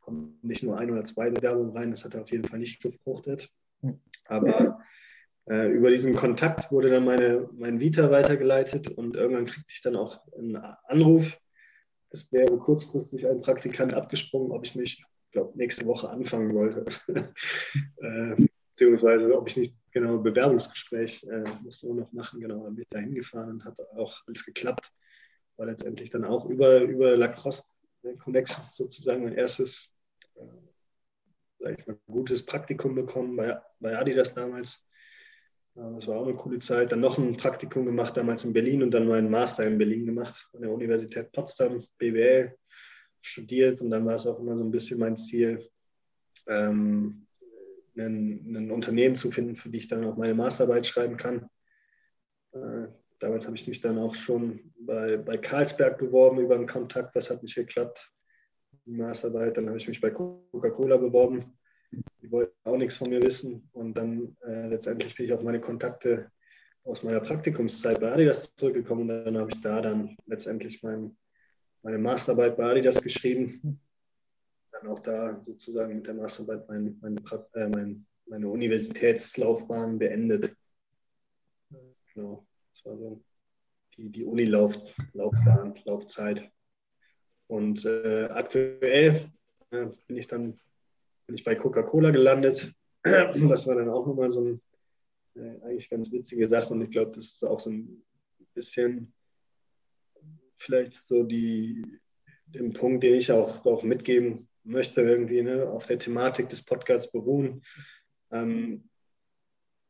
kommen nicht nur ein oder zwei Bewerbungen rein, das hat auf jeden Fall nicht gefruchtet. Hm. Aber äh, über diesen Kontakt wurde dann meine, mein Vita weitergeleitet und irgendwann kriegte ich dann auch einen Anruf. Es wäre kurzfristig ein Praktikant abgesprungen, ob ich nicht, ich glaube, nächste Woche anfangen wollte. äh, beziehungsweise ob ich nicht genau ein Bewerbungsgespräch äh, musste noch machen. Genau, dann bin ich da hingefahren und hat auch alles geklappt. War letztendlich dann auch über, über Lacrosse Connections sozusagen mein erstes äh, ich mal, gutes Praktikum bekommen bei, bei Adidas damals. Das war auch eine coole Zeit. Dann noch ein Praktikum gemacht, damals in Berlin und dann meinen Master in Berlin gemacht, an der Universität Potsdam, BWL, studiert. Und dann war es auch immer so ein bisschen mein Ziel, ähm, ein, ein, Unternehmen zu finden, für die ich dann auch meine Masterarbeit schreiben kann. Äh, damals habe ich mich dann auch schon bei, bei Carlsberg beworben über einen Kontakt, das hat nicht geklappt. Die Masterarbeit, dann habe ich mich bei Coca-Cola beworben die wollten auch nichts von mir wissen. Und dann äh, letztendlich bin ich auf meine Kontakte aus meiner Praktikumszeit bei Adidas zurückgekommen und dann habe ich da dann letztendlich mein, meine Masterarbeit bei Adidas geschrieben. Dann auch da sozusagen mit der Masterarbeit mein, mein, äh, mein, meine Universitätslaufbahn beendet. Genau, das war so die, die Unilaufbahn, Laufzeit. Und äh, aktuell äh, bin ich dann bin ich bei Coca-Cola gelandet. Das war dann auch nochmal so ein, äh, eigentlich ganz witzige Sache und ich glaube, das ist auch so ein bisschen vielleicht so die, den Punkt, den ich auch, auch mitgeben möchte, irgendwie ne, auf der Thematik des Podcasts beruhen. Ähm,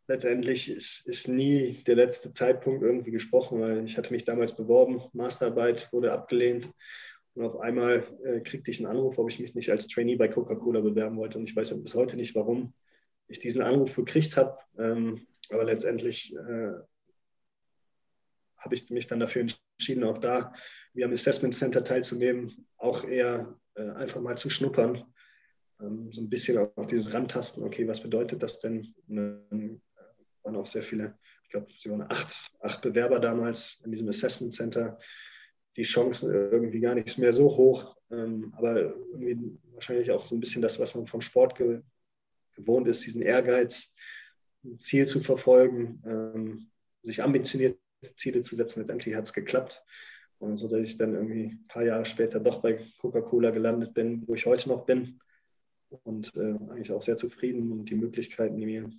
letztendlich ist, ist nie der letzte Zeitpunkt irgendwie gesprochen, weil ich hatte mich damals beworben, Masterarbeit wurde abgelehnt und auf einmal äh, kriegte ich einen Anruf, ob ich mich nicht als Trainee bei Coca-Cola bewerben wollte. Und ich weiß bis heute nicht, warum ich diesen Anruf gekriegt habe. Ähm, aber letztendlich äh, habe ich mich dann dafür entschieden, auch da wie am Assessment Center teilzunehmen, auch eher äh, einfach mal zu schnuppern. Ähm, so ein bisschen auf dieses Randtasten, okay, was bedeutet das denn? Äh, waren auch sehr viele, ich glaube, es waren acht, acht Bewerber damals in diesem Assessment Center die Chancen irgendwie gar nicht mehr so hoch. Ähm, aber irgendwie wahrscheinlich auch so ein bisschen das, was man vom Sport ge gewohnt ist, diesen Ehrgeiz, ein Ziel zu verfolgen, ähm, sich ambitionierte Ziele zu setzen. Letztendlich hat es geklappt. Und so, dass ich dann irgendwie ein paar Jahre später doch bei Coca-Cola gelandet bin, wo ich heute noch bin. Und äh, eigentlich auch sehr zufrieden und die Möglichkeiten, die mir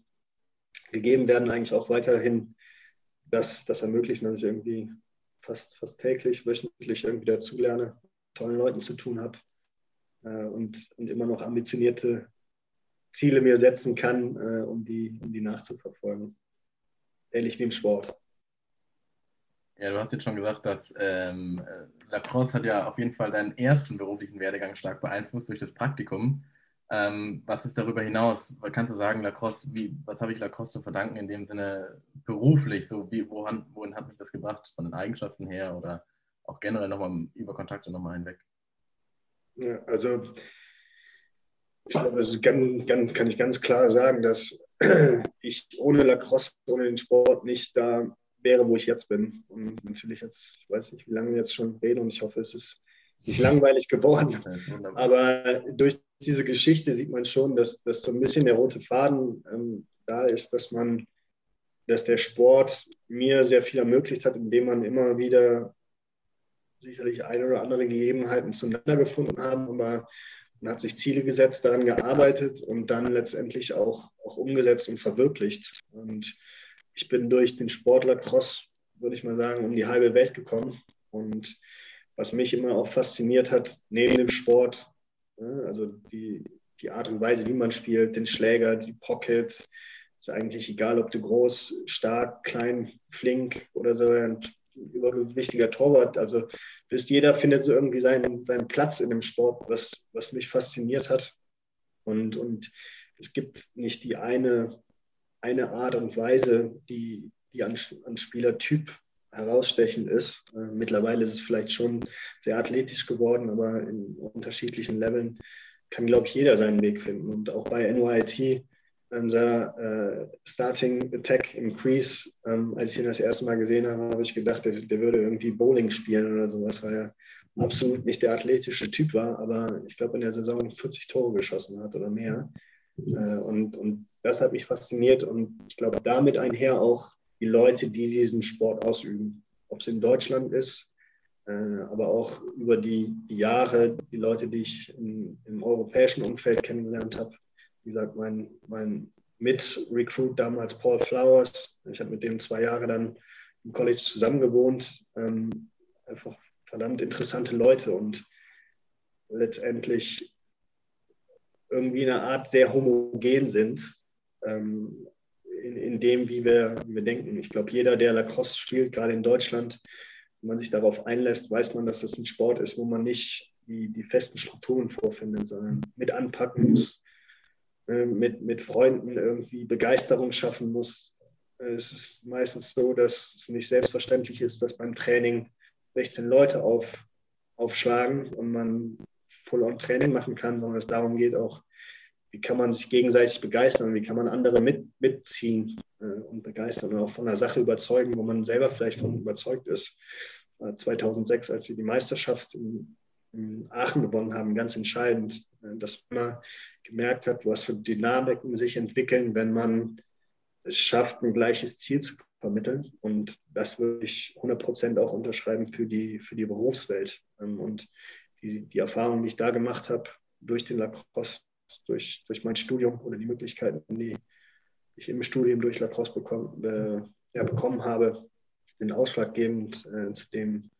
gegeben werden, eigentlich auch weiterhin das, das ermöglichen, dass ich irgendwie fast, fast täglich, wöchentlich irgendwie dazulerne, tollen Leuten zu tun habe äh, und, und immer noch ambitionierte Ziele mir setzen kann, äh, um, die, um die nachzuverfolgen. Ähnlich wie im Sport. Ja, du hast jetzt schon gesagt, dass ähm, Lacrosse hat ja auf jeden Fall deinen ersten beruflichen Werdegang stark beeinflusst durch das Praktikum. Ähm, was ist darüber hinaus? Kannst du sagen, Lacrosse, wie, was habe ich Lacrosse zu verdanken in dem Sinne beruflich? So wie, wohin, wohin hat mich das gebracht von den Eigenschaften her oder auch generell nochmal über Kontakte nochmal hinweg? Ja, also ich glaube, das ist ganz, ganz, kann ich ganz klar sagen, dass ich ohne Lacrosse, ohne den Sport nicht da wäre, wo ich jetzt bin. Und natürlich jetzt, ich weiß nicht, wie lange wir jetzt schon reden und ich hoffe, es ist nicht langweilig geworden. Aber durch diese Geschichte sieht man schon, dass, dass so ein bisschen der rote Faden ähm, da ist, dass man, dass der Sport mir sehr viel ermöglicht hat, indem man immer wieder sicherlich eine oder andere Gegebenheiten zueinander gefunden haben, aber man hat sich Ziele gesetzt, daran gearbeitet und dann letztendlich auch, auch umgesetzt und verwirklicht. Und ich bin durch den Sportler Cross, würde ich mal sagen, um die halbe Welt gekommen. Und was mich immer auch fasziniert hat, neben dem Sport, also die, die Art und Weise, wie man spielt, den Schläger, die Pocket, ist eigentlich egal, ob du groß, stark, klein, flink oder so ein übergewichtiger Torwart. Also bist jeder findet so irgendwie seinen, seinen Platz in dem Sport, was, was mich fasziniert hat. Und, und es gibt nicht die eine, eine Art und Weise, die, die an, an Spielertyp herausstechend ist. Äh, mittlerweile ist es vielleicht schon sehr athletisch geworden, aber in unterschiedlichen Leveln kann, glaube ich, jeder seinen Weg finden. Und auch bei NYT, unser äh, Starting Attack im Crease, ähm, als ich ihn das erste Mal gesehen habe, habe ich gedacht, der, der, würde irgendwie Bowling spielen oder sowas, weil er absolut nicht der athletische Typ war, aber ich glaube, in der Saison 40 Tore geschossen hat oder mehr. Äh, und, und das hat mich fasziniert und ich glaube, damit einher auch die Leute, die diesen Sport ausüben. Ob es in Deutschland ist, äh, aber auch über die, Jahre, die Leute, die ich in, im europäischen Umfeld kennengelernt habe. Wie gesagt, mein, mein Mit-Recruit damals Paul Flowers. Ich habe mit dem zwei Jahre dann im College zusammengewohnt. Ähm, einfach verdammt interessante Leute und letztendlich irgendwie in einer Art sehr homogen sind. Ähm, in, in dem, wie wir, wie wir denken. Ich glaube, jeder, der Lacrosse spielt, gerade in Deutschland, wenn man sich darauf einlässt, weiß man, dass das ein Sport ist, wo man nicht die, die festen Strukturen vorfindet, sondern mit anpacken muss, äh, mit, mit Freunden irgendwie Begeisterung schaffen muss. Es ist meistens so, dass es nicht selbstverständlich ist, dass beim Training 16 Leute auf, aufschlagen und man Full-on-Training machen kann, sondern es darum geht, auch wie kann man sich gegenseitig begeistern, wie kann man andere mit, mitziehen äh, und begeistern und auch von einer Sache überzeugen, wo man selber vielleicht von überzeugt ist. Äh, 2006, als wir die Meisterschaft in, in Aachen gewonnen haben, ganz entscheidend, äh, dass man gemerkt hat, was für Dynamiken sich entwickeln, wenn man es schafft, ein gleiches Ziel zu vermitteln. Und das würde ich 100 Prozent auch unterschreiben für die, für die Berufswelt. Ähm, und die, die Erfahrung, die ich da gemacht habe durch den Lacrosse, durch, durch mein Studium oder die Möglichkeiten, die ich im Studium durch Lacrosse bekommen, äh, ja, bekommen habe, sind ausschlaggebend äh, zu dem,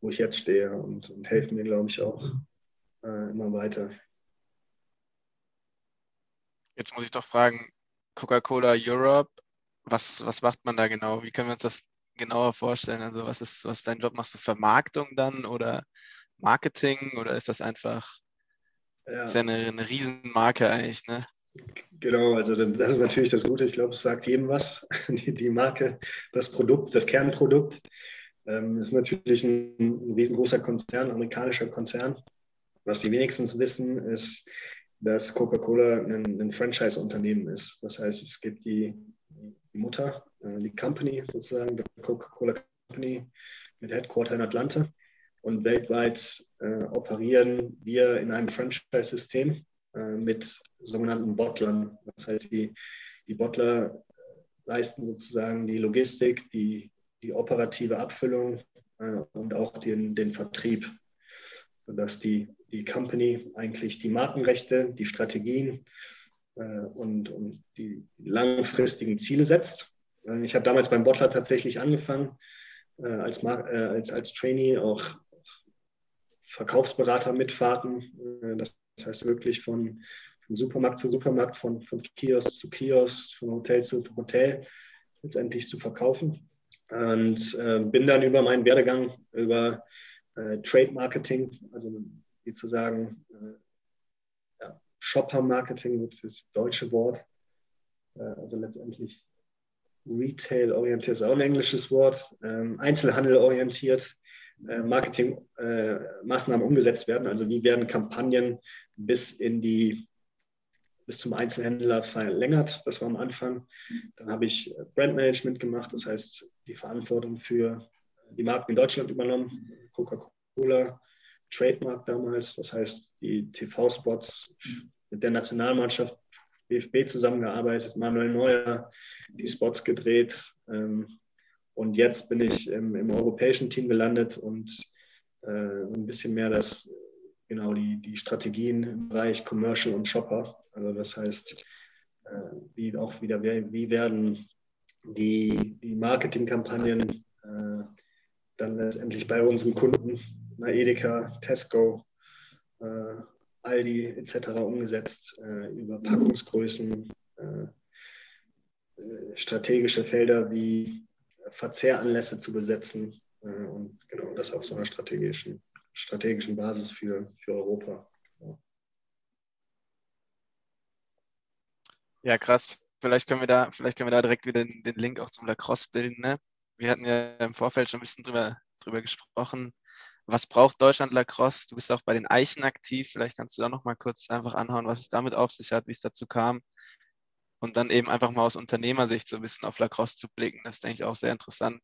wo ich jetzt stehe und, und helfen mir, glaube ich, auch äh, immer weiter. Jetzt muss ich doch fragen, Coca-Cola Europe, was, was macht man da genau? Wie können wir uns das genauer vorstellen? Also was ist, was ist dein Job? Machst du Vermarktung dann oder Marketing oder ist das einfach ja. Ist ja eine, eine Riesenmarke eigentlich, ne? Genau, also das ist natürlich das Gute. Ich glaube, es sagt jedem was. Die, die Marke, das Produkt, das Kernprodukt. Ähm, ist natürlich ein, ein riesengroßer Konzern, amerikanischer Konzern. Was die wenigstens wissen, ist, dass Coca-Cola ein, ein Franchise-Unternehmen ist. Das heißt, es gibt die, die Mutter, äh, die Company sozusagen, die Coca-Cola Company mit Headquarter in Atlanta. Und weltweit äh, operieren wir in einem Franchise-System äh, mit sogenannten Bottlern. Das heißt, die, die Bottler leisten sozusagen die Logistik, die, die operative Abfüllung äh, und auch den, den Vertrieb, sodass die, die Company eigentlich die Markenrechte, die Strategien äh, und, und die langfristigen Ziele setzt. Äh, ich habe damals beim Bottler tatsächlich angefangen, äh, als, als, als Trainee auch Verkaufsberater mitfahrten. Äh, das heißt wirklich von, von Supermarkt zu Supermarkt, von, von Kiosk zu Kiosk, von Hotel zu Hotel letztendlich zu verkaufen. Und äh, bin dann über meinen Werdegang, über äh, Trade Marketing, also wie zu sagen, äh, ja, Shopper Marketing, das deutsche Wort, äh, also letztendlich Retail orientiert, ist auch ein englisches Wort, ähm, Einzelhandel orientiert, Marketingmaßnahmen äh, umgesetzt werden. Also wie werden Kampagnen bis in die bis zum Einzelhändler verlängert. Das war am Anfang. Dann habe ich Brandmanagement gemacht, das heißt die Verantwortung für die Marken in Deutschland übernommen. Coca-Cola, Trademark damals, das heißt die TV-Spots mit der Nationalmannschaft BFB zusammengearbeitet, Manuel Neuer die Spots gedreht. Ähm, und jetzt bin ich im, im europäischen Team gelandet und äh, ein bisschen mehr das, genau die, die Strategien im Bereich Commercial und Shopper. Also das heißt, äh, wie auch wieder, wie werden die, die Marketingkampagnen äh, dann letztendlich bei unseren Kunden, na, Edeka, Tesco, äh, Aldi etc. umgesetzt, äh, über Packungsgrößen, äh, strategische Felder wie Verzehranlässe zu besetzen äh, und genau das auf so einer strategischen, strategischen Basis für, für Europa. Ja, krass. Vielleicht können wir da, vielleicht können wir da direkt wieder den, den Link auch zum Lacrosse bilden. Ne? Wir hatten ja im Vorfeld schon ein bisschen drüber, drüber gesprochen. Was braucht Deutschland Lacrosse? Du bist auch bei den Eichen aktiv. Vielleicht kannst du da noch mal kurz einfach anhauen, was es damit auf sich hat, wie es dazu kam. Und dann eben einfach mal aus Unternehmersicht so ein bisschen auf Lacrosse zu blicken. Das denke ich, auch sehr interessant,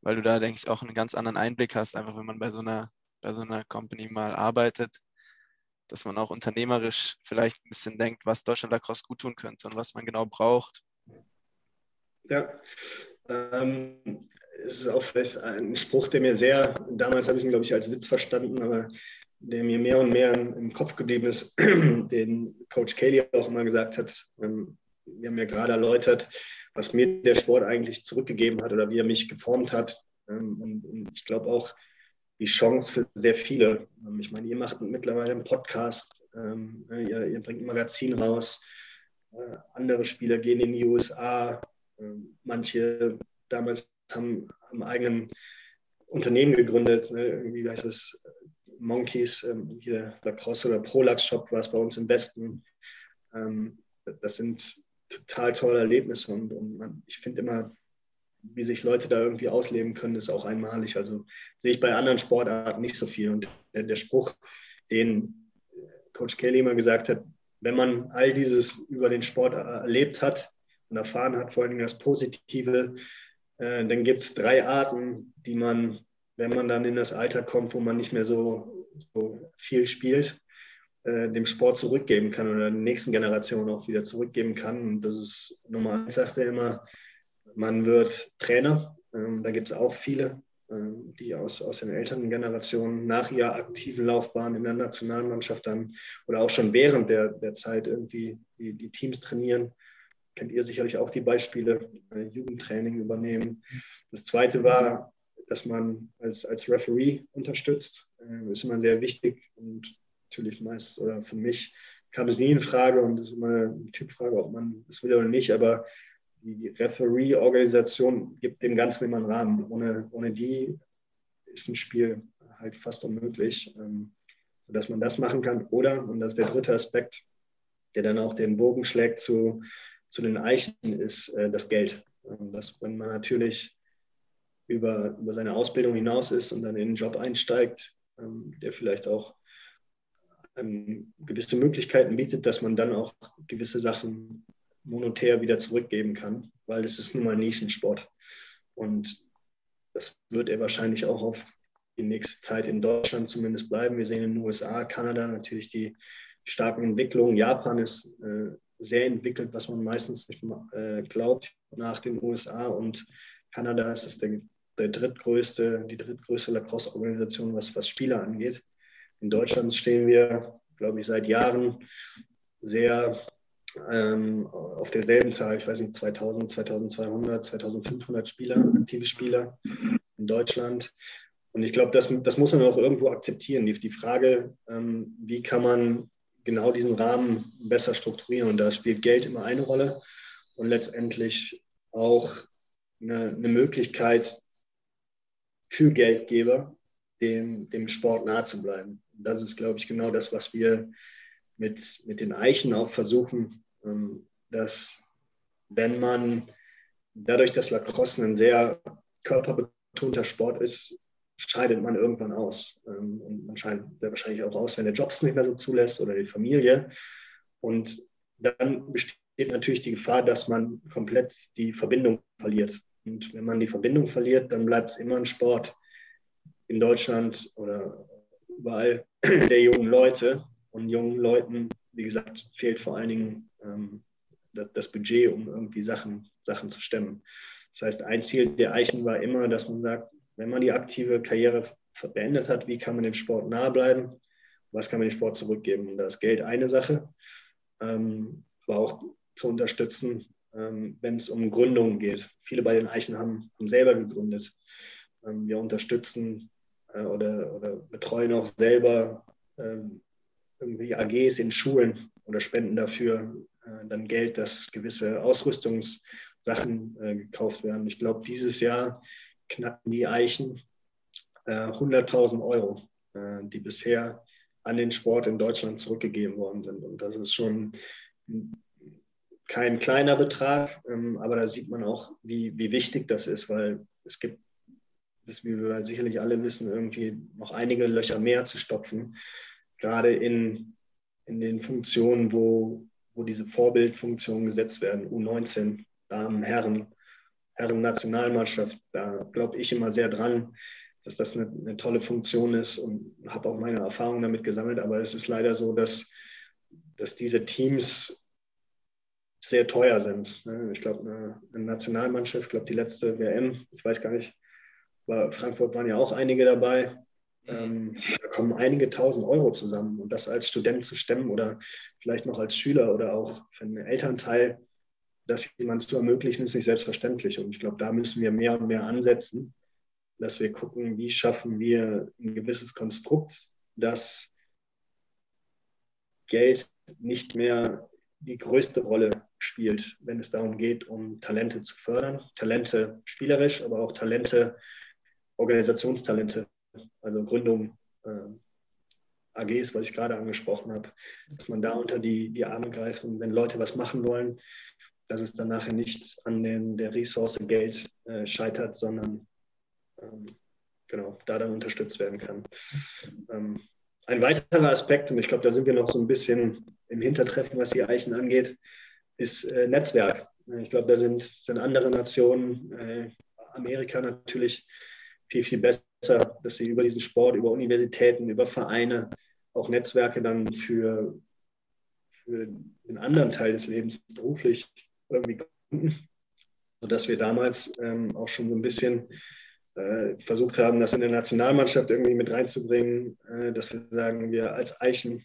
weil du da, denke ich, auch einen ganz anderen Einblick hast, einfach wenn man bei so einer, bei so einer Company mal arbeitet dass man auch unternehmerisch vielleicht ein bisschen denkt, was Deutschland Lacrosse gut tun könnte und was man genau braucht. Ja, ähm, es ist auch vielleicht ein Spruch, der mir sehr, damals habe ich ihn, glaube ich, als Witz verstanden, aber der mir mehr und mehr im Kopf geblieben ist, den Coach Kelly auch immer gesagt hat. Ähm, wir haben ja gerade erläutert, was mir der Sport eigentlich zurückgegeben hat oder wie er mich geformt hat. Ähm, und ich glaube auch, die Chance für sehr viele. Ähm, ich meine, ihr macht mittlerweile einen Podcast, ähm, ihr, ihr, bringt ein Magazin raus, äh, andere Spieler gehen in die USA, manche damals haben ein eigenen Unternehmen gegründet, ne, irgendwie heißt es Monkeys, hier Lacrosse oder Prolax Shop war es bei uns im Westen. Das sind total tolle Erlebnisse und, und man, ich finde immer, wie sich Leute da irgendwie ausleben können, ist auch einmalig. Also sehe ich bei anderen Sportarten nicht so viel. Und der, der Spruch, den Coach Kelly immer gesagt hat, wenn man all dieses über den Sport erlebt hat und erfahren hat, vor allem das Positive, äh, dann gibt es drei Arten, die man, wenn man dann in das Alter kommt, wo man nicht mehr so, so viel spielt, äh, dem Sport zurückgeben kann oder der nächsten Generation auch wieder zurückgeben kann. Und das ist Nummer eins, sagt er immer, man wird Trainer. Ähm, da gibt es auch viele, ähm, die aus, aus den älteren Generationen nach ihrer aktiven Laufbahn in der Nationalmannschaft dann oder auch schon während der, der Zeit irgendwie die, die Teams trainieren. Kennt ihr sicherlich auch die Beispiele, äh, Jugendtraining übernehmen. Das zweite war, dass man als, als Referee unterstützt. Äh, ist immer sehr wichtig und natürlich meist oder für mich kam es nie in Frage und ist immer eine Typfrage, ob man das will oder nicht, aber die Referee-Organisation gibt dem Ganzen immer einen Rahmen. Ohne, ohne die ist ein Spiel halt fast unmöglich, ähm, sodass man das machen kann. Oder, und das ist der dritte Aspekt, der dann auch den Bogen schlägt zu, zu den Eichen, ist äh, das Geld. Ähm, dass, wenn man natürlich über, über seine Ausbildung hinaus ist und dann in einen Job einsteigt, ähm, der vielleicht auch ähm, gewisse Möglichkeiten bietet, dass man dann auch gewisse Sachen monetär wieder zurückgeben kann, weil es ist nun mal Nischensport. Und das wird er wahrscheinlich auch auf die nächste Zeit in Deutschland zumindest bleiben. Wir sehen in den USA, Kanada natürlich die starken Entwicklungen. Japan ist äh, sehr entwickelt, was man meistens nicht äh, glaubt, nach den USA. Und Kanada ist es der, der drittgrößte, die drittgrößte Lacrosse-Organisation, was, was Spieler angeht. In Deutschland stehen wir, glaube ich, seit Jahren sehr ähm, auf derselben Zahl, ich weiß nicht, 2000, 2200, 2500 Spieler, aktive Spieler in Deutschland. Und ich glaube, das, das muss man auch irgendwo akzeptieren. Die, die Frage, ähm, wie kann man genau diesen Rahmen besser strukturieren? Und da spielt Geld immer eine Rolle und letztendlich auch eine, eine Möglichkeit für Geldgeber, dem, dem Sport nahe zu bleiben. Das ist, glaube ich, genau das, was wir mit, mit den Eichen auch versuchen ähm, dass wenn man dadurch, dass Lacrosse ein sehr körperbetonter Sport ist, scheidet man irgendwann aus. Ähm, und man scheidet wahrscheinlich auch aus, wenn der Job es nicht mehr so zulässt oder die Familie. Und dann besteht natürlich die Gefahr, dass man komplett die Verbindung verliert. Und wenn man die Verbindung verliert, dann bleibt es immer ein Sport in Deutschland oder überall der jungen Leute. Und jungen Leuten, wie gesagt, fehlt vor allen Dingen ähm, das Budget, um irgendwie Sachen, Sachen zu stemmen. Das heißt, ein Ziel der Eichen war immer, dass man sagt, wenn man die aktive Karriere beendet hat, wie kann man dem Sport nahe bleiben? Was kann man dem Sport zurückgeben? Und da ist Geld eine Sache, ähm, aber auch zu unterstützen, ähm, wenn es um Gründungen geht. Viele bei den Eichen haben, haben selber gegründet. Ähm, wir unterstützen oder, oder betreuen auch selber ähm, irgendwie AGs in Schulen oder spenden dafür äh, dann Geld, dass gewisse Ausrüstungssachen äh, gekauft werden. Ich glaube, dieses Jahr knacken die Eichen äh, 100.000 Euro, äh, die bisher an den Sport in Deutschland zurückgegeben worden sind. Und das ist schon kein kleiner Betrag, ähm, aber da sieht man auch, wie, wie wichtig das ist, weil es gibt, wie wir sicherlich alle wissen, irgendwie noch einige Löcher mehr zu stopfen, gerade in, in den Funktionen, wo, wo diese Vorbildfunktionen gesetzt werden, U19, Damen, Herren, Herren-Nationalmannschaft, da glaube ich immer sehr dran, dass das eine, eine tolle Funktion ist und habe auch meine Erfahrungen damit gesammelt. Aber es ist leider so, dass, dass diese Teams sehr teuer sind. Ich glaube, eine, Nationalmannschaft, ich glaube, die letzte WM, ich weiß gar nicht, war Frankfurt waren ja auch einige dabei. Ähm, da kommen einige tausend Euro zusammen. Und das als Student zu stemmen oder vielleicht noch als Schüler oder auch für einen Elternteil, das jemand zu ermöglichen, ist nicht selbstverständlich. Und ich glaube, da müssen wir mehr und mehr ansetzen, dass wir gucken, wie schaffen wir ein gewisses Konstrukt, das Geld nicht mehr die größte Rolle spielt, wenn es darum geht, um Talente zu fördern. Talente spielerisch, aber auch Talente, Organisationstalente, also Gründung, äh, AGs, was ich gerade angesprochen habe, dass man da unter die, die Arme greift und wenn Leute was machen wollen, dass es dann nachher nicht an den, der Ressource Geld äh, scheitert, sondern ähm, genau, da dann unterstützt werden kann. Ähm, ein weiterer Aspekt, und ich glaube, da sind wir noch so ein bisschen im Hintertreffen, was die Eichen angeht, ist äh, Netzwerk. Ich glaube, da sind, sind andere Nationen, äh, Amerika natürlich viel, viel besser, dass sie über diesen Sport, über Universitäten, über Vereine auch Netzwerke dann für, für den anderen Teil des Lebens beruflich irgendwie gründen. Sodass wir damals ähm, auch schon so ein bisschen äh, versucht haben, das in der Nationalmannschaft irgendwie mit reinzubringen, äh, dass wir sagen, wir als Eichen,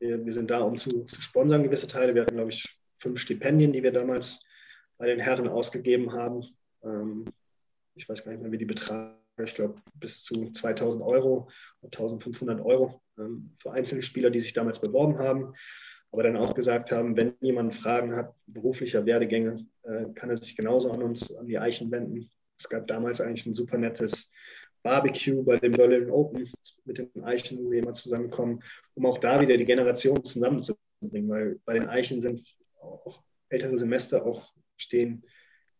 wir, wir sind da, um zu, zu sponsern gewisse Teile. Wir hatten, glaube ich, fünf Stipendien, die wir damals bei den Herren ausgegeben haben. Ähm, ich weiß gar nicht mehr, wie die betragen. Ich glaube, bis zu 2000 Euro, 1500 Euro ähm, für einzelne Spieler, die sich damals beworben haben. Aber dann auch gesagt haben, wenn jemand Fragen hat, beruflicher Werdegänge, äh, kann er sich genauso an uns, an die Eichen wenden. Es gab damals eigentlich ein super nettes Barbecue bei dem Berlin Open mit den Eichen, wo wir immer zusammenkommen, um auch da wieder die Generationen zusammenzubringen, weil bei den Eichen sind auch ältere Semester auch stehen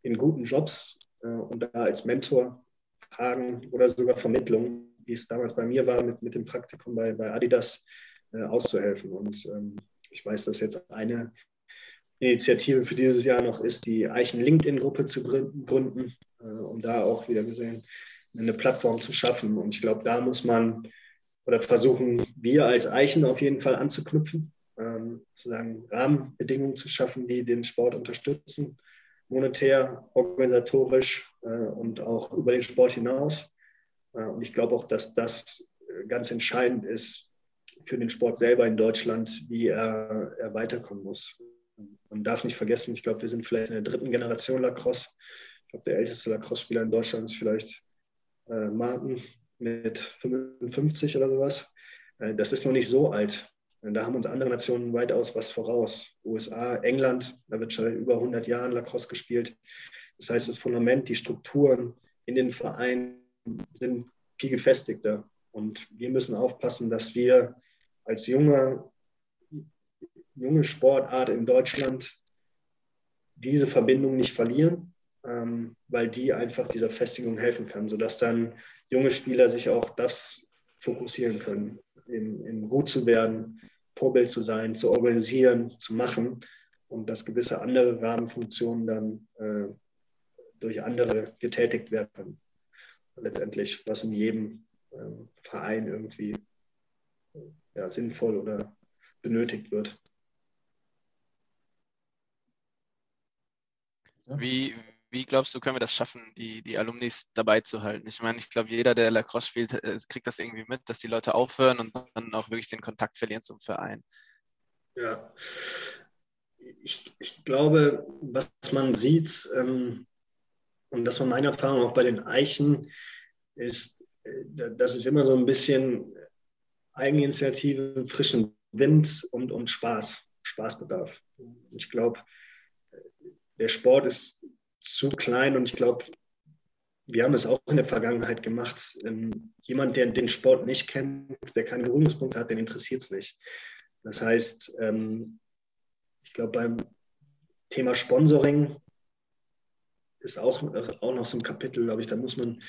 in guten Jobs äh, und da als Mentor Fragen oder sogar Vermittlung, wie es damals bei mir war, mit, mit dem Praktikum bei, bei Adidas äh, auszuhelfen. Und ähm, ich weiß, dass jetzt eine Initiative für dieses Jahr noch ist, die Eichen-LinkedIn-Gruppe zu gründen, äh, um da auch wieder gesehen eine Plattform zu schaffen. Und ich glaube, da muss man oder versuchen wir als Eichen auf jeden Fall anzuknüpfen, ähm, sozusagen Rahmenbedingungen zu schaffen, die den Sport unterstützen, monetär, organisatorisch äh, und auch über den Sport hinaus. Äh, und ich glaube auch, dass das ganz entscheidend ist für den Sport selber in Deutschland, wie er, er weiterkommen muss. Man darf nicht vergessen, ich glaube, wir sind vielleicht in der dritten Generation Lacrosse. Ich glaube, der älteste Lacrosse-Spieler in Deutschland ist vielleicht äh, Martin mit 55 oder sowas. Äh, das ist noch nicht so alt. Da haben uns andere Nationen weitaus was voraus. USA, England, da wird schon über 100 Jahren Lacrosse gespielt. Das heißt, das Fundament, die Strukturen in den Vereinen sind viel gefestigter. Und wir müssen aufpassen, dass wir als junge, junge Sportart in Deutschland diese Verbindung nicht verlieren, ähm, weil die einfach dieser Festigung helfen kann, sodass dann junge Spieler sich auch das fokussieren können, in, in gut zu werden, Vorbild zu sein, zu organisieren, zu machen und dass gewisse andere Rahmenfunktionen dann äh, durch andere getätigt werden. Letztendlich, was in jedem ähm, Verein irgendwie ja, sinnvoll oder benötigt wird. Wie, wie glaubst du, können wir das schaffen, die, die Alumnis dabei zu halten? Ich meine, ich glaube, jeder, der Lacrosse spielt, äh, kriegt das irgendwie mit, dass die Leute aufhören und dann auch wirklich den Kontakt verlieren zum Verein. Ja, ich, ich glaube, was man sieht, ähm, und das war meine Erfahrung auch bei den Eichen, ist, äh, dass es immer so ein bisschen Eigeninitiative, frischen Wind und, und Spaß, Spaßbedarf. Ich glaube, der Sport ist zu klein und ich glaube, wir haben es auch in der Vergangenheit gemacht. Ähm, jemand, der den Sport nicht kennt, der keine Berührungspunkte hat, den interessiert es nicht. Das heißt, ähm, ich glaube, beim Thema Sponsoring ist auch, auch noch so ein Kapitel, glaube ich. Da muss man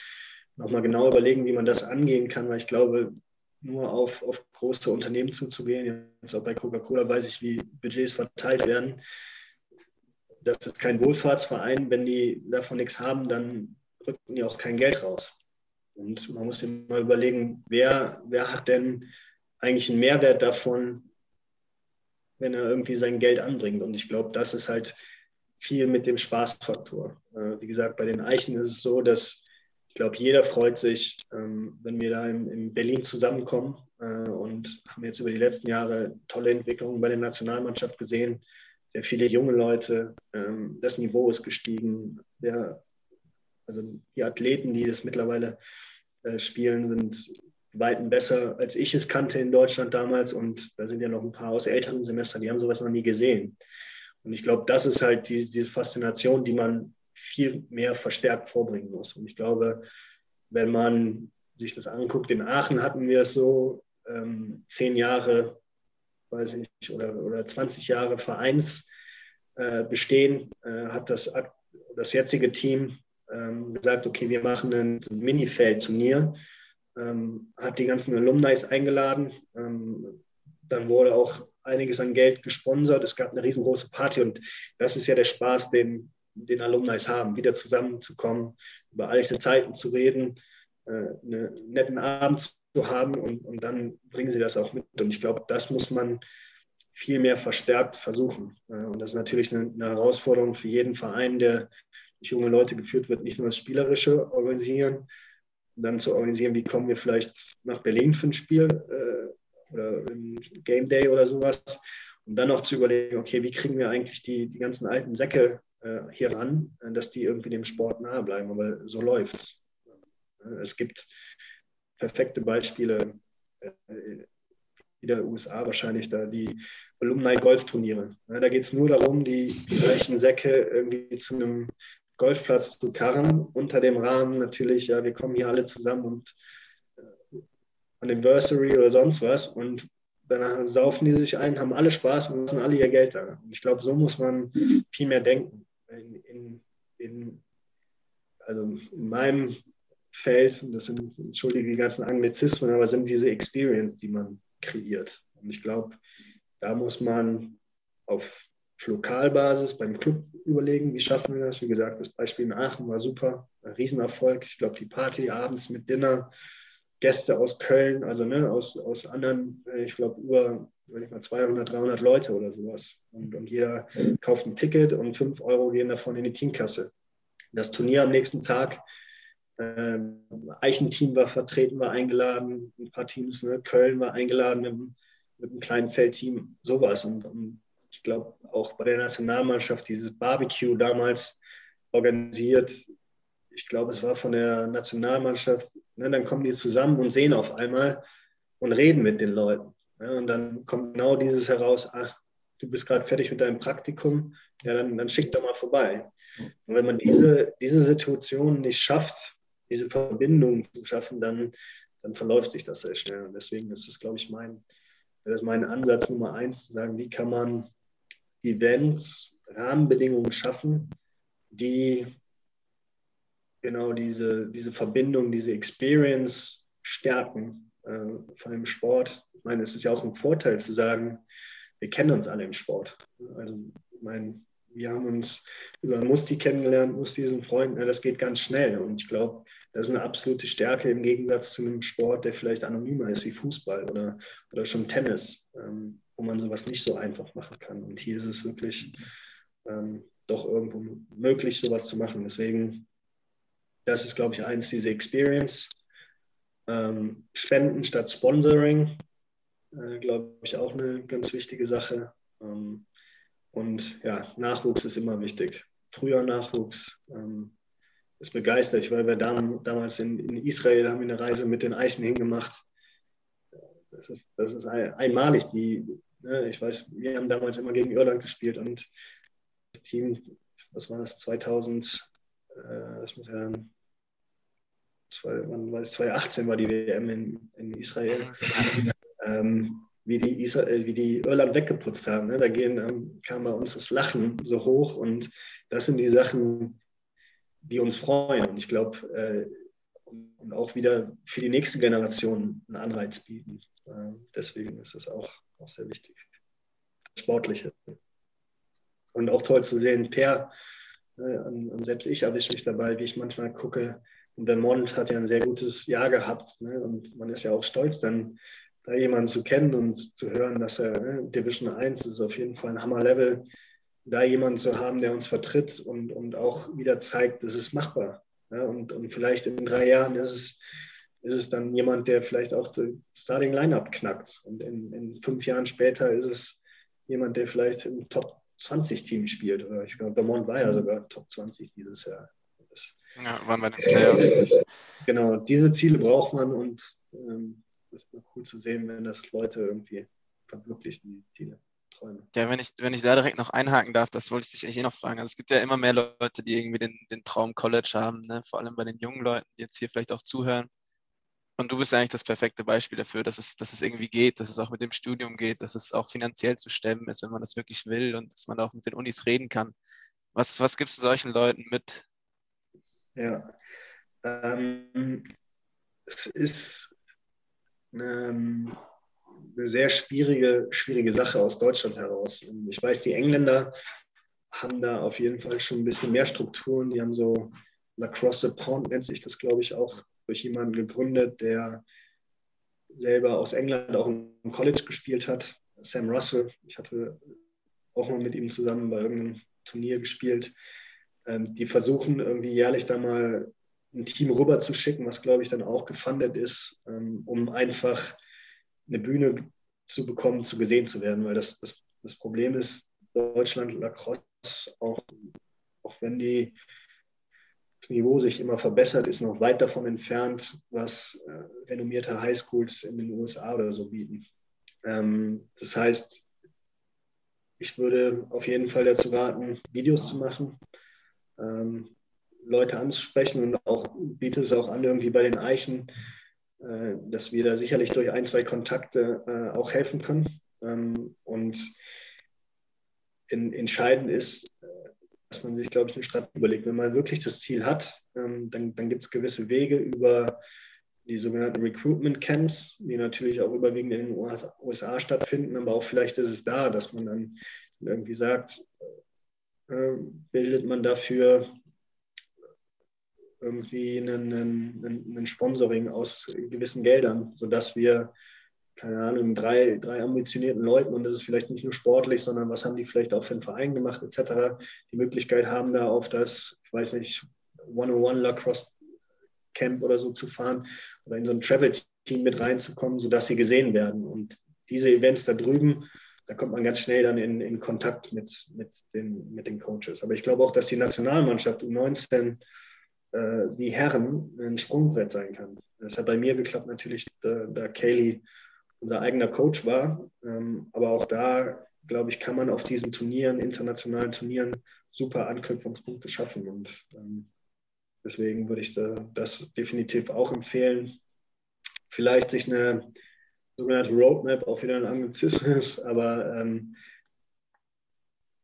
nochmal genau überlegen, wie man das angehen kann, weil ich glaube, nur auf, auf große Unternehmen zuzugehen, jetzt auch bei Coca-Cola weiß ich, wie Budgets verteilt werden. Das ist kein Wohlfahrtsverein. Wenn die davon nichts haben, dann rücken die auch kein Geld raus. Und man muss sich mal überlegen, wer, wer hat denn eigentlich einen Mehrwert davon, wenn er irgendwie sein Geld anbringt. Und ich glaube, das ist halt viel mit dem Spaßfaktor. Äh, wie gesagt, bei den Eichen ist es so, dass ich glaube, jeder freut sich, ähm, wenn wir da in, Berlin zusammenkommen äh, und haben jetzt über die letzten Jahre tolle Entwicklungen bei der Nationalmannschaft gesehen. Sehr viele junge Leute, ähm, das Niveau ist gestiegen. Der, also die Athleten, die das mittlerweile äh, spielen, sind weiten besser, als ich es kannte in Deutschland damals. Und da sind ja noch ein paar aus älteren Semestern, die haben sowas noch nie gesehen. Und ich glaube, das ist halt die, die Faszination, die man viel mehr verstärkt vorbringen muss. Und ich glaube, wenn man sich das anguckt, in Aachen hatten wir es so, ähm, zehn Jahre, weiß ich nicht, oder, oder 20 Jahre Vereins äh, bestehen, äh, hat das, das jetzige Team ähm, gesagt, okay, wir machen ein Minifeld-Turnier, ähm, hat die ganzen Alumni eingeladen. Ähm, dann wurde auch einiges an Geld gesponsert. Es gab eine riesengroße Party und das ist ja der Spaß, den, den Alumni haben, wieder zusammenzukommen, über alte Zeiten zu reden, äh, einen netten Abend zu haben und, und dann bringen sie das auch mit. Und ich glaube, das muss man viel mehr verstärkt versuchen. Äh, und das ist natürlich eine, eine Herausforderung für jeden Verein, der durch junge Leute geführt wird, nicht nur das Spielerische organisieren, dann zu organisieren, wie kommen wir vielleicht nach Berlin für ein Spiel äh, oder Game Day oder sowas. Und dann noch zu überlegen, okay, wie kriegen wir eigentlich die, die ganzen alten Säcke äh, hier ran, äh, dass die irgendwie dem Sport nahe bleiben. Aber so läuft es. Äh, es gibt perfekte Beispiele äh, in der USA wahrscheinlich da die Alumni-Golfturniere. Da geht es nur darum, die, reichen Säcke irgendwie zu einem Golfplatz zu karren, unter dem Rahmen natürlich, ja, wir kommen hier alle zusammen und äh, Anniversary oder sonst was und dann saufen die sich ein, haben alle Spaß und lassen alle ihr Geld da. Und ich glaube, so muss man viel mehr denken. In, in, in, also in meinem Feld, das sind, entschuldige die ganzen Anglizismen, aber sind diese Experience, die man kreiert. Und ich glaube, da muss man auf Lokalbasis beim Club überlegen, wie schaffen wir das. Wie gesagt, das Beispiel in Aachen war super, ein Riesenerfolg. Ich glaube, die Party abends mit Dinner, Gäste aus Köln, also ne, aus, aus anderen, äh, ich glaube, über wenn ich mal 200, 300 Leute oder sowas. Und, und jeder kauft ein Ticket und 5 Euro gehen davon in die Teamkasse. Das Turnier am nächsten Tag, äh, Eichenteam war vertreten, war eingeladen, ein paar Teams, ne, Köln war eingeladen mit, mit einem kleinen Feldteam, sowas. Und, und ich glaube, auch bei der Nationalmannschaft dieses Barbecue damals organisiert. Ich glaube, es war von der Nationalmannschaft. Ne, dann kommen die zusammen und sehen auf einmal und reden mit den Leuten. Ja, und dann kommt genau dieses heraus, ach, du bist gerade fertig mit deinem Praktikum, ja, dann, dann schick doch mal vorbei. Und wenn man diese, diese Situation nicht schafft, diese Verbindung zu schaffen, dann, dann verläuft sich das sehr schnell. Und deswegen ist es, glaube ich, mein, das ist mein Ansatz Nummer eins, zu sagen, wie kann man Events, Rahmenbedingungen schaffen, die genau diese, diese Verbindung, diese Experience stärken äh, von dem Sport. Ich meine, es ist ja auch ein Vorteil zu sagen, wir kennen uns alle im Sport. Also, ich meine, wir haben uns über Musti kennengelernt, Musti ist ein Freund, ja, das geht ganz schnell. Und ich glaube, das ist eine absolute Stärke im Gegensatz zu einem Sport, der vielleicht anonymer ist, wie Fußball oder, oder schon Tennis. Ähm, wo man sowas nicht so einfach machen kann. Und hier ist es wirklich ähm, doch irgendwo möglich, sowas zu machen. Deswegen, das ist, glaube ich, eins dieser Experience. Ähm, Spenden statt Sponsoring, äh, glaube ich, auch eine ganz wichtige Sache. Ähm, und ja, Nachwuchs ist immer wichtig. Früher Nachwuchs ähm, ist begeistert. Ich war dam damals in, in Israel, haben wir eine Reise mit den Eichen hingemacht. Das ist, das ist einmalig. Die, Ne, ich weiß, wir haben damals immer gegen Irland gespielt und das Team, was war das, 2000, äh, das muss ja dann, zwei, wann war es, 2018 war die WM in, in Israel. Ähm, wie die, Isra äh, wie die Irland weggeputzt haben. Ne? Da gehen, ähm, kam bei uns das Lachen so hoch und das sind die Sachen, die uns freuen. Und ich glaube, äh, und auch wieder für die nächste Generation einen Anreiz bieten. Äh, deswegen ist es auch, auch sehr wichtig. Sportliche. Und auch toll zu sehen, Per, äh, und selbst ich erwische mich dabei, wie ich manchmal gucke. Und Vermont hat ja ein sehr gutes Jahr gehabt. Ne? Und man ist ja auch stolz, dann da jemanden zu kennen und zu hören, dass er ne, Division 1 ist auf jeden Fall ein Hammer-Level, da jemanden zu haben, der uns vertritt und, und auch wieder zeigt, das ist machbar. Ja? Und, und vielleicht in drei Jahren ist es, ist es dann jemand, der vielleicht auch das Starting Lineup knackt. Und in, in fünf Jahren später ist es jemand, der vielleicht im Top 20 Team spielt. Oder ich glaube, Vermont war ja mhm. sogar Top 20 dieses Jahr. Das, ja, waren bei den Playoffs. Genau, diese Ziele braucht man und ähm, ist cool zu sehen, wenn das Leute irgendwie verwirklichen, die Ziele. Träume. Ja, wenn ich, wenn ich da direkt noch einhaken darf, das wollte ich dich eigentlich eh noch fragen. Also es gibt ja immer mehr Leute, die irgendwie den, den Traum College haben, ne? vor allem bei den jungen Leuten, die jetzt hier vielleicht auch zuhören. Und du bist eigentlich das perfekte Beispiel dafür, dass es, dass es irgendwie geht, dass es auch mit dem Studium geht, dass es auch finanziell zu stemmen ist, wenn man das wirklich will und dass man auch mit den Unis reden kann. Was, was gibst du solchen Leuten mit? Ja, ähm, es ist ähm, eine sehr schwierige, schwierige Sache aus Deutschland heraus. Ich weiß, die Engländer haben da auf jeden Fall schon ein bisschen mehr Strukturen. Die haben so Lacrosse Pound nennt sich das, glaube ich, auch durch jemanden gegründet, der selber aus England auch im College gespielt hat. Sam Russell. Ich hatte auch mal mit ihm zusammen bei irgendeinem Turnier gespielt. Ähm, die versuchen irgendwie jährlich da mal ein Team rüber zu schicken, was glaube ich dann auch gefundet ist, ähm, um einfach eine Bühne zu bekommen, zu gesehen zu werden, weil das, das, das Problem ist, Deutschland Lacrosse, auch, auch wenn die, das Niveau sich immer verbessert, ist noch weit davon entfernt, was äh, renommierte Highschools in den USA oder so bieten. Ähm, das heißt, ich würde auf jeden Fall dazu raten, Videos zu machen, ähm, Leute anzusprechen und auch biete es auch an, irgendwie bei den Eichen äh, dass wir da sicherlich durch ein, zwei Kontakte äh, auch helfen können. Ähm, und in, entscheidend ist, äh, dass man sich, glaube ich, eine Strategie überlegt. Wenn man wirklich das Ziel hat, ähm, dann, dann gibt es gewisse Wege über die sogenannten Recruitment Camps, die natürlich auch überwiegend in den USA stattfinden, aber auch vielleicht ist es da, dass man dann irgendwie sagt, äh, bildet man dafür irgendwie einen Sponsoring aus gewissen Geldern, sodass wir, keine Ahnung, drei, drei ambitionierten Leuten, und das ist vielleicht nicht nur sportlich, sondern was haben die vielleicht auch für einen Verein gemacht, etc., die Möglichkeit haben, da auf das, ich weiß nicht, 101 Lacrosse Camp oder so zu fahren oder in so ein Travel-Team mit reinzukommen, sodass sie gesehen werden. Und diese Events da drüben, da kommt man ganz schnell dann in, in Kontakt mit, mit, den, mit den Coaches. Aber ich glaube auch, dass die Nationalmannschaft U19 äh, wie Herren ein Sprungbrett sein kann. Das hat bei mir geklappt natürlich, da, da Kaylee unser eigener Coach war. Ähm, aber auch da, glaube ich, kann man auf diesen Turnieren, internationalen Turnieren, super Anknüpfungspunkte schaffen. Und ähm, deswegen würde ich da, das definitiv auch empfehlen. Vielleicht sich eine sogenannte Roadmap, auch wieder ein Anglizismus, aber ähm,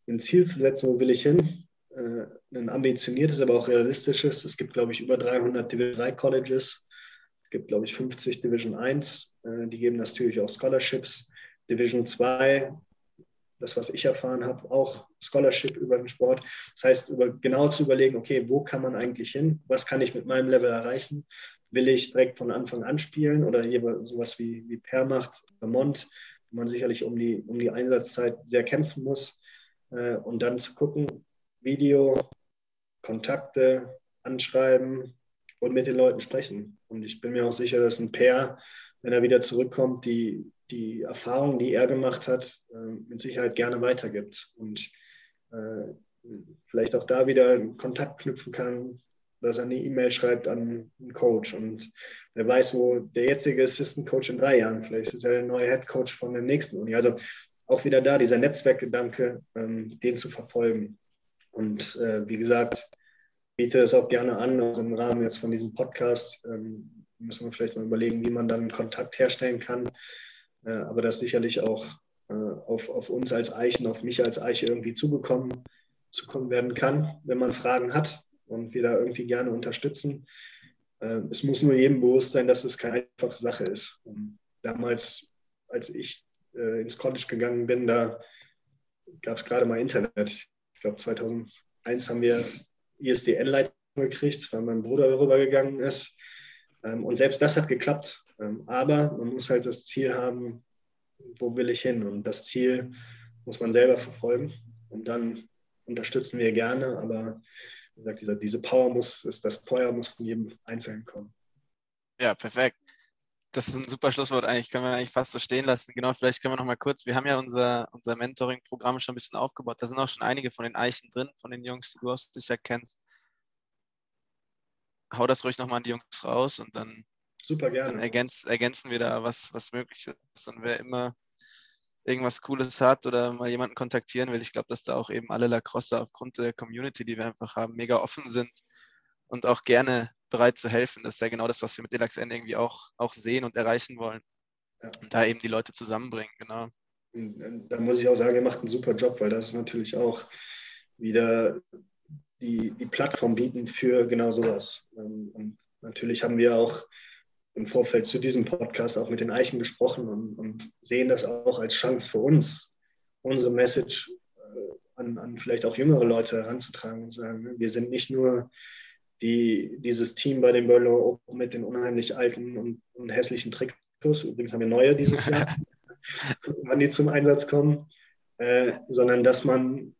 ein Ziel zu setzen, wo will ich hin? Äh, ein ambitioniertes, aber auch realistisches. Es gibt, glaube ich, über 300 Division 3 Colleges. Es gibt, glaube ich, 50 Division 1. Äh, die geben natürlich auch Scholarships. Division 2, das, was ich erfahren habe, auch Scholarship über den Sport. Das heißt, über, genau zu überlegen, okay, wo kann man eigentlich hin? Was kann ich mit meinem Level erreichen? Will ich direkt von Anfang an spielen oder sowas wie, wie Per macht, Vermont, wo man sicherlich um die, um die Einsatzzeit sehr kämpfen muss. Äh, und dann zu gucken, Video, Kontakte anschreiben und mit den Leuten sprechen. Und ich bin mir auch sicher, dass ein Pair, wenn er wieder zurückkommt, die, die Erfahrung, die er gemacht hat, äh, mit Sicherheit gerne weitergibt. Und äh, vielleicht auch da wieder Kontakt knüpfen kann, dass er eine E-Mail schreibt an einen Coach und wer weiß, wo der jetzige Assistant Coach in drei Jahren, vielleicht ist er der neue Head Coach von der nächsten Uni. Also auch wieder da, dieser Netzwerkgedanke, ähm, den zu verfolgen. Und äh, wie gesagt, biete es auch gerne an, auch im Rahmen jetzt von diesem Podcast. Ähm, müssen wir vielleicht mal überlegen, wie man dann Kontakt herstellen kann. äh, aber das sicherlich auch äh, auf, auf uns als Eichen, auf mich als Eiche irgendwie zugekommen, zukommen werden kann, wenn man Fragen hat und wir da irgendwie gerne unterstützen. Äh, es muss nur jedem bewusst sein, dass es keine einfache Sache ist. Und damals, als ich äh, ins College gegangen bin, da gab es gerade mal Internet. Ich glaube, 2001 haben wir ISDN-Leitung gekriegt, weil mein Bruder rübergegangen ist. Ähm, und selbst das hat geklappt. Ähm, aber man muss halt das Ziel haben, wo will ich hin? Und das Ziel muss man selber verfolgen. Und dann unterstützen wir gerne, aber wie gesagt, diese, diese Power muss, ist, das Feuer muss von jedem Einzelnen kommen. Ja, perfekt. Das ist ein super Schlusswort eigentlich, können wir eigentlich fast so stehen lassen. Genau, vielleicht können wir noch mal kurz, wir haben ja unser, unser Mentoring-Programm schon ein bisschen aufgebaut. Da sind auch schon einige von den Eichen drin, von den Jungs, die du aus ja kennst. Hau das ruhig nochmal an die Jungs raus und dann, Super gerne. dann ergänz, ergänzen wir da, was, was möglich ist. Und wer immer irgendwas Cooles hat oder mal jemanden kontaktieren will. Ich glaube, dass da auch eben alle Lacrosse aufgrund der Community, die wir einfach haben, mega offen sind und auch gerne bereit zu helfen. Das ist ja genau das, was wir mit DeluxN irgendwie auch, auch sehen und erreichen wollen. Ja. Und da eben die Leute zusammenbringen, genau. Da muss ich auch sagen, ihr macht einen super Job, weil das ist natürlich auch wieder die, die Plattform bieten für genau sowas. Ähm, und natürlich haben wir auch im Vorfeld zu diesem Podcast auch mit den Eichen gesprochen und, und sehen das auch als Chance für uns, unsere Message äh, an, an, vielleicht auch jüngere Leute heranzutragen und sagen, ne, wir sind nicht nur die, dieses Team bei den Berlin Open mit den unheimlich alten und, und hässlichen Trikots, übrigens haben wir neue dieses Jahr, wann die zum Einsatz kommen, äh, sondern dass man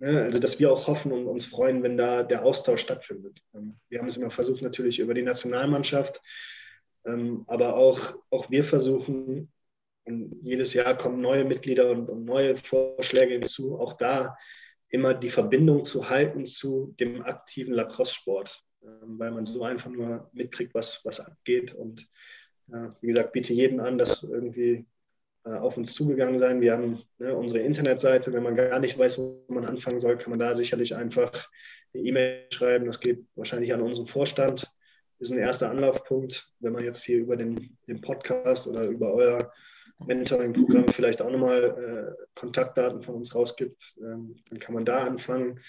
Ne? Also, dass wir auch hoffen und uns freuen, wenn da der Austausch stattfindet. Ähm, wir haben es immer versucht, natürlich über die Nationalmannschaft, ähm, aber auch, auch wir versuchen, und jedes Jahr kommen neue Mitglieder und, und neue Vorschläge hinzu, auch da immer die Verbindung zu halten zu dem aktiven Lacrosse-Sport, ähm, weil man so einfach nur mitkriegt, was, was abgeht. Und wie gesagt, biete jeden an, das irgendwie äh, auf uns zugegangen sein. Wir haben ne, unsere Internetseite. Wenn man gar nicht weiß, wo man anfangen soll, kann man da sicherlich einfach eine E-Mail schreiben. Das geht wahrscheinlich an unseren Vorstand. Ist ein erster Anlaufpunkt. Wenn man jetzt hier über den, den Podcast oder über euer Mentoring-Programm vielleicht auch nochmal äh, Kontaktdaten von uns rausgibt, ähm, dann kann man da anfangen.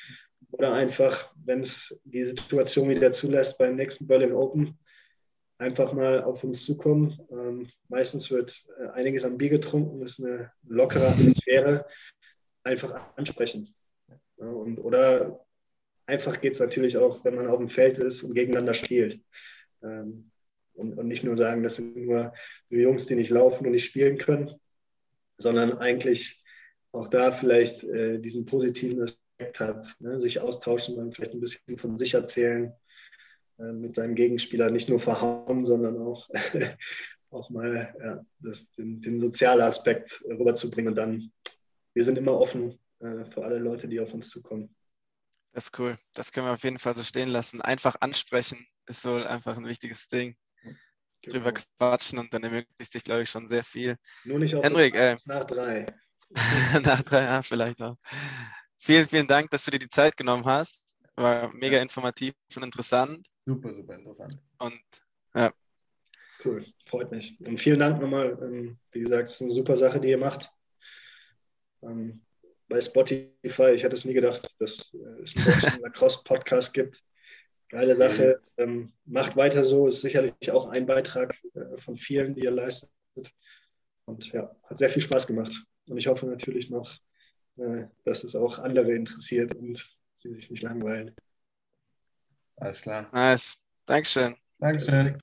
Oder einfach, wenn es die Situation wieder zulässt, beim nächsten Berlin Open einfach mal auf uns zukommen. Ähm, meistens wird äh, einiges am Bier getrunken, das ist eine lockere Atmosphäre. Einfach ansprechen. Ja, und, oder einfach geht es natürlich auch, wenn man auf dem Feld ist und gegeneinander spielt. Ähm, und, und, nicht nur sagen, das sind nur Jungs, die nicht laufen und nicht spielen können, sondern eigentlich auch da vielleicht äh, diesen positiven Aspekt hat, ne? sich austauschen, dann vielleicht ein bisschen von sich erzählen, äh, mit seinem Gegenspieler nicht nur verhauen, sondern auch, auch mal ja, das, den, den sozialen Aspekt rüberzubringen. Und dann, wir sind immer offen äh, für alle Leute, die auf uns zukommen. Das ist cool. Das können wir auf jeden Fall so stehen lassen. Einfach ansprechen ist wohl einfach ein wichtiges Ding. Genau. Drüber quatschen und dann ermöglicht sich, glaube ich, schon sehr viel. Nur nicht auf Henrik, äh, nach drei. nach drei, ja, vielleicht auch. Vielen, vielen Dank, dass du dir die Zeit genommen hast. War mega informativ und interessant. Super, super interessant. Und ja. Cool, freut mich. Und vielen Dank nochmal. Ähm, wie gesagt, es ist eine super Sache, die ihr macht. Ähm, bei Spotify, ich hätte es nie gedacht, dass es einen Lacrosse-Podcast gibt. Geile Sache. Ähm, macht weiter so, ist sicherlich auch ein Beitrag äh, von vielen, die ihr leistet. Und ja, hat sehr viel Spaß gemacht. Und ich hoffe natürlich noch, äh, dass es auch andere interessiert und sie sich nicht langweilen. Alles klar. Nice. Dankeschön. Dankeschön.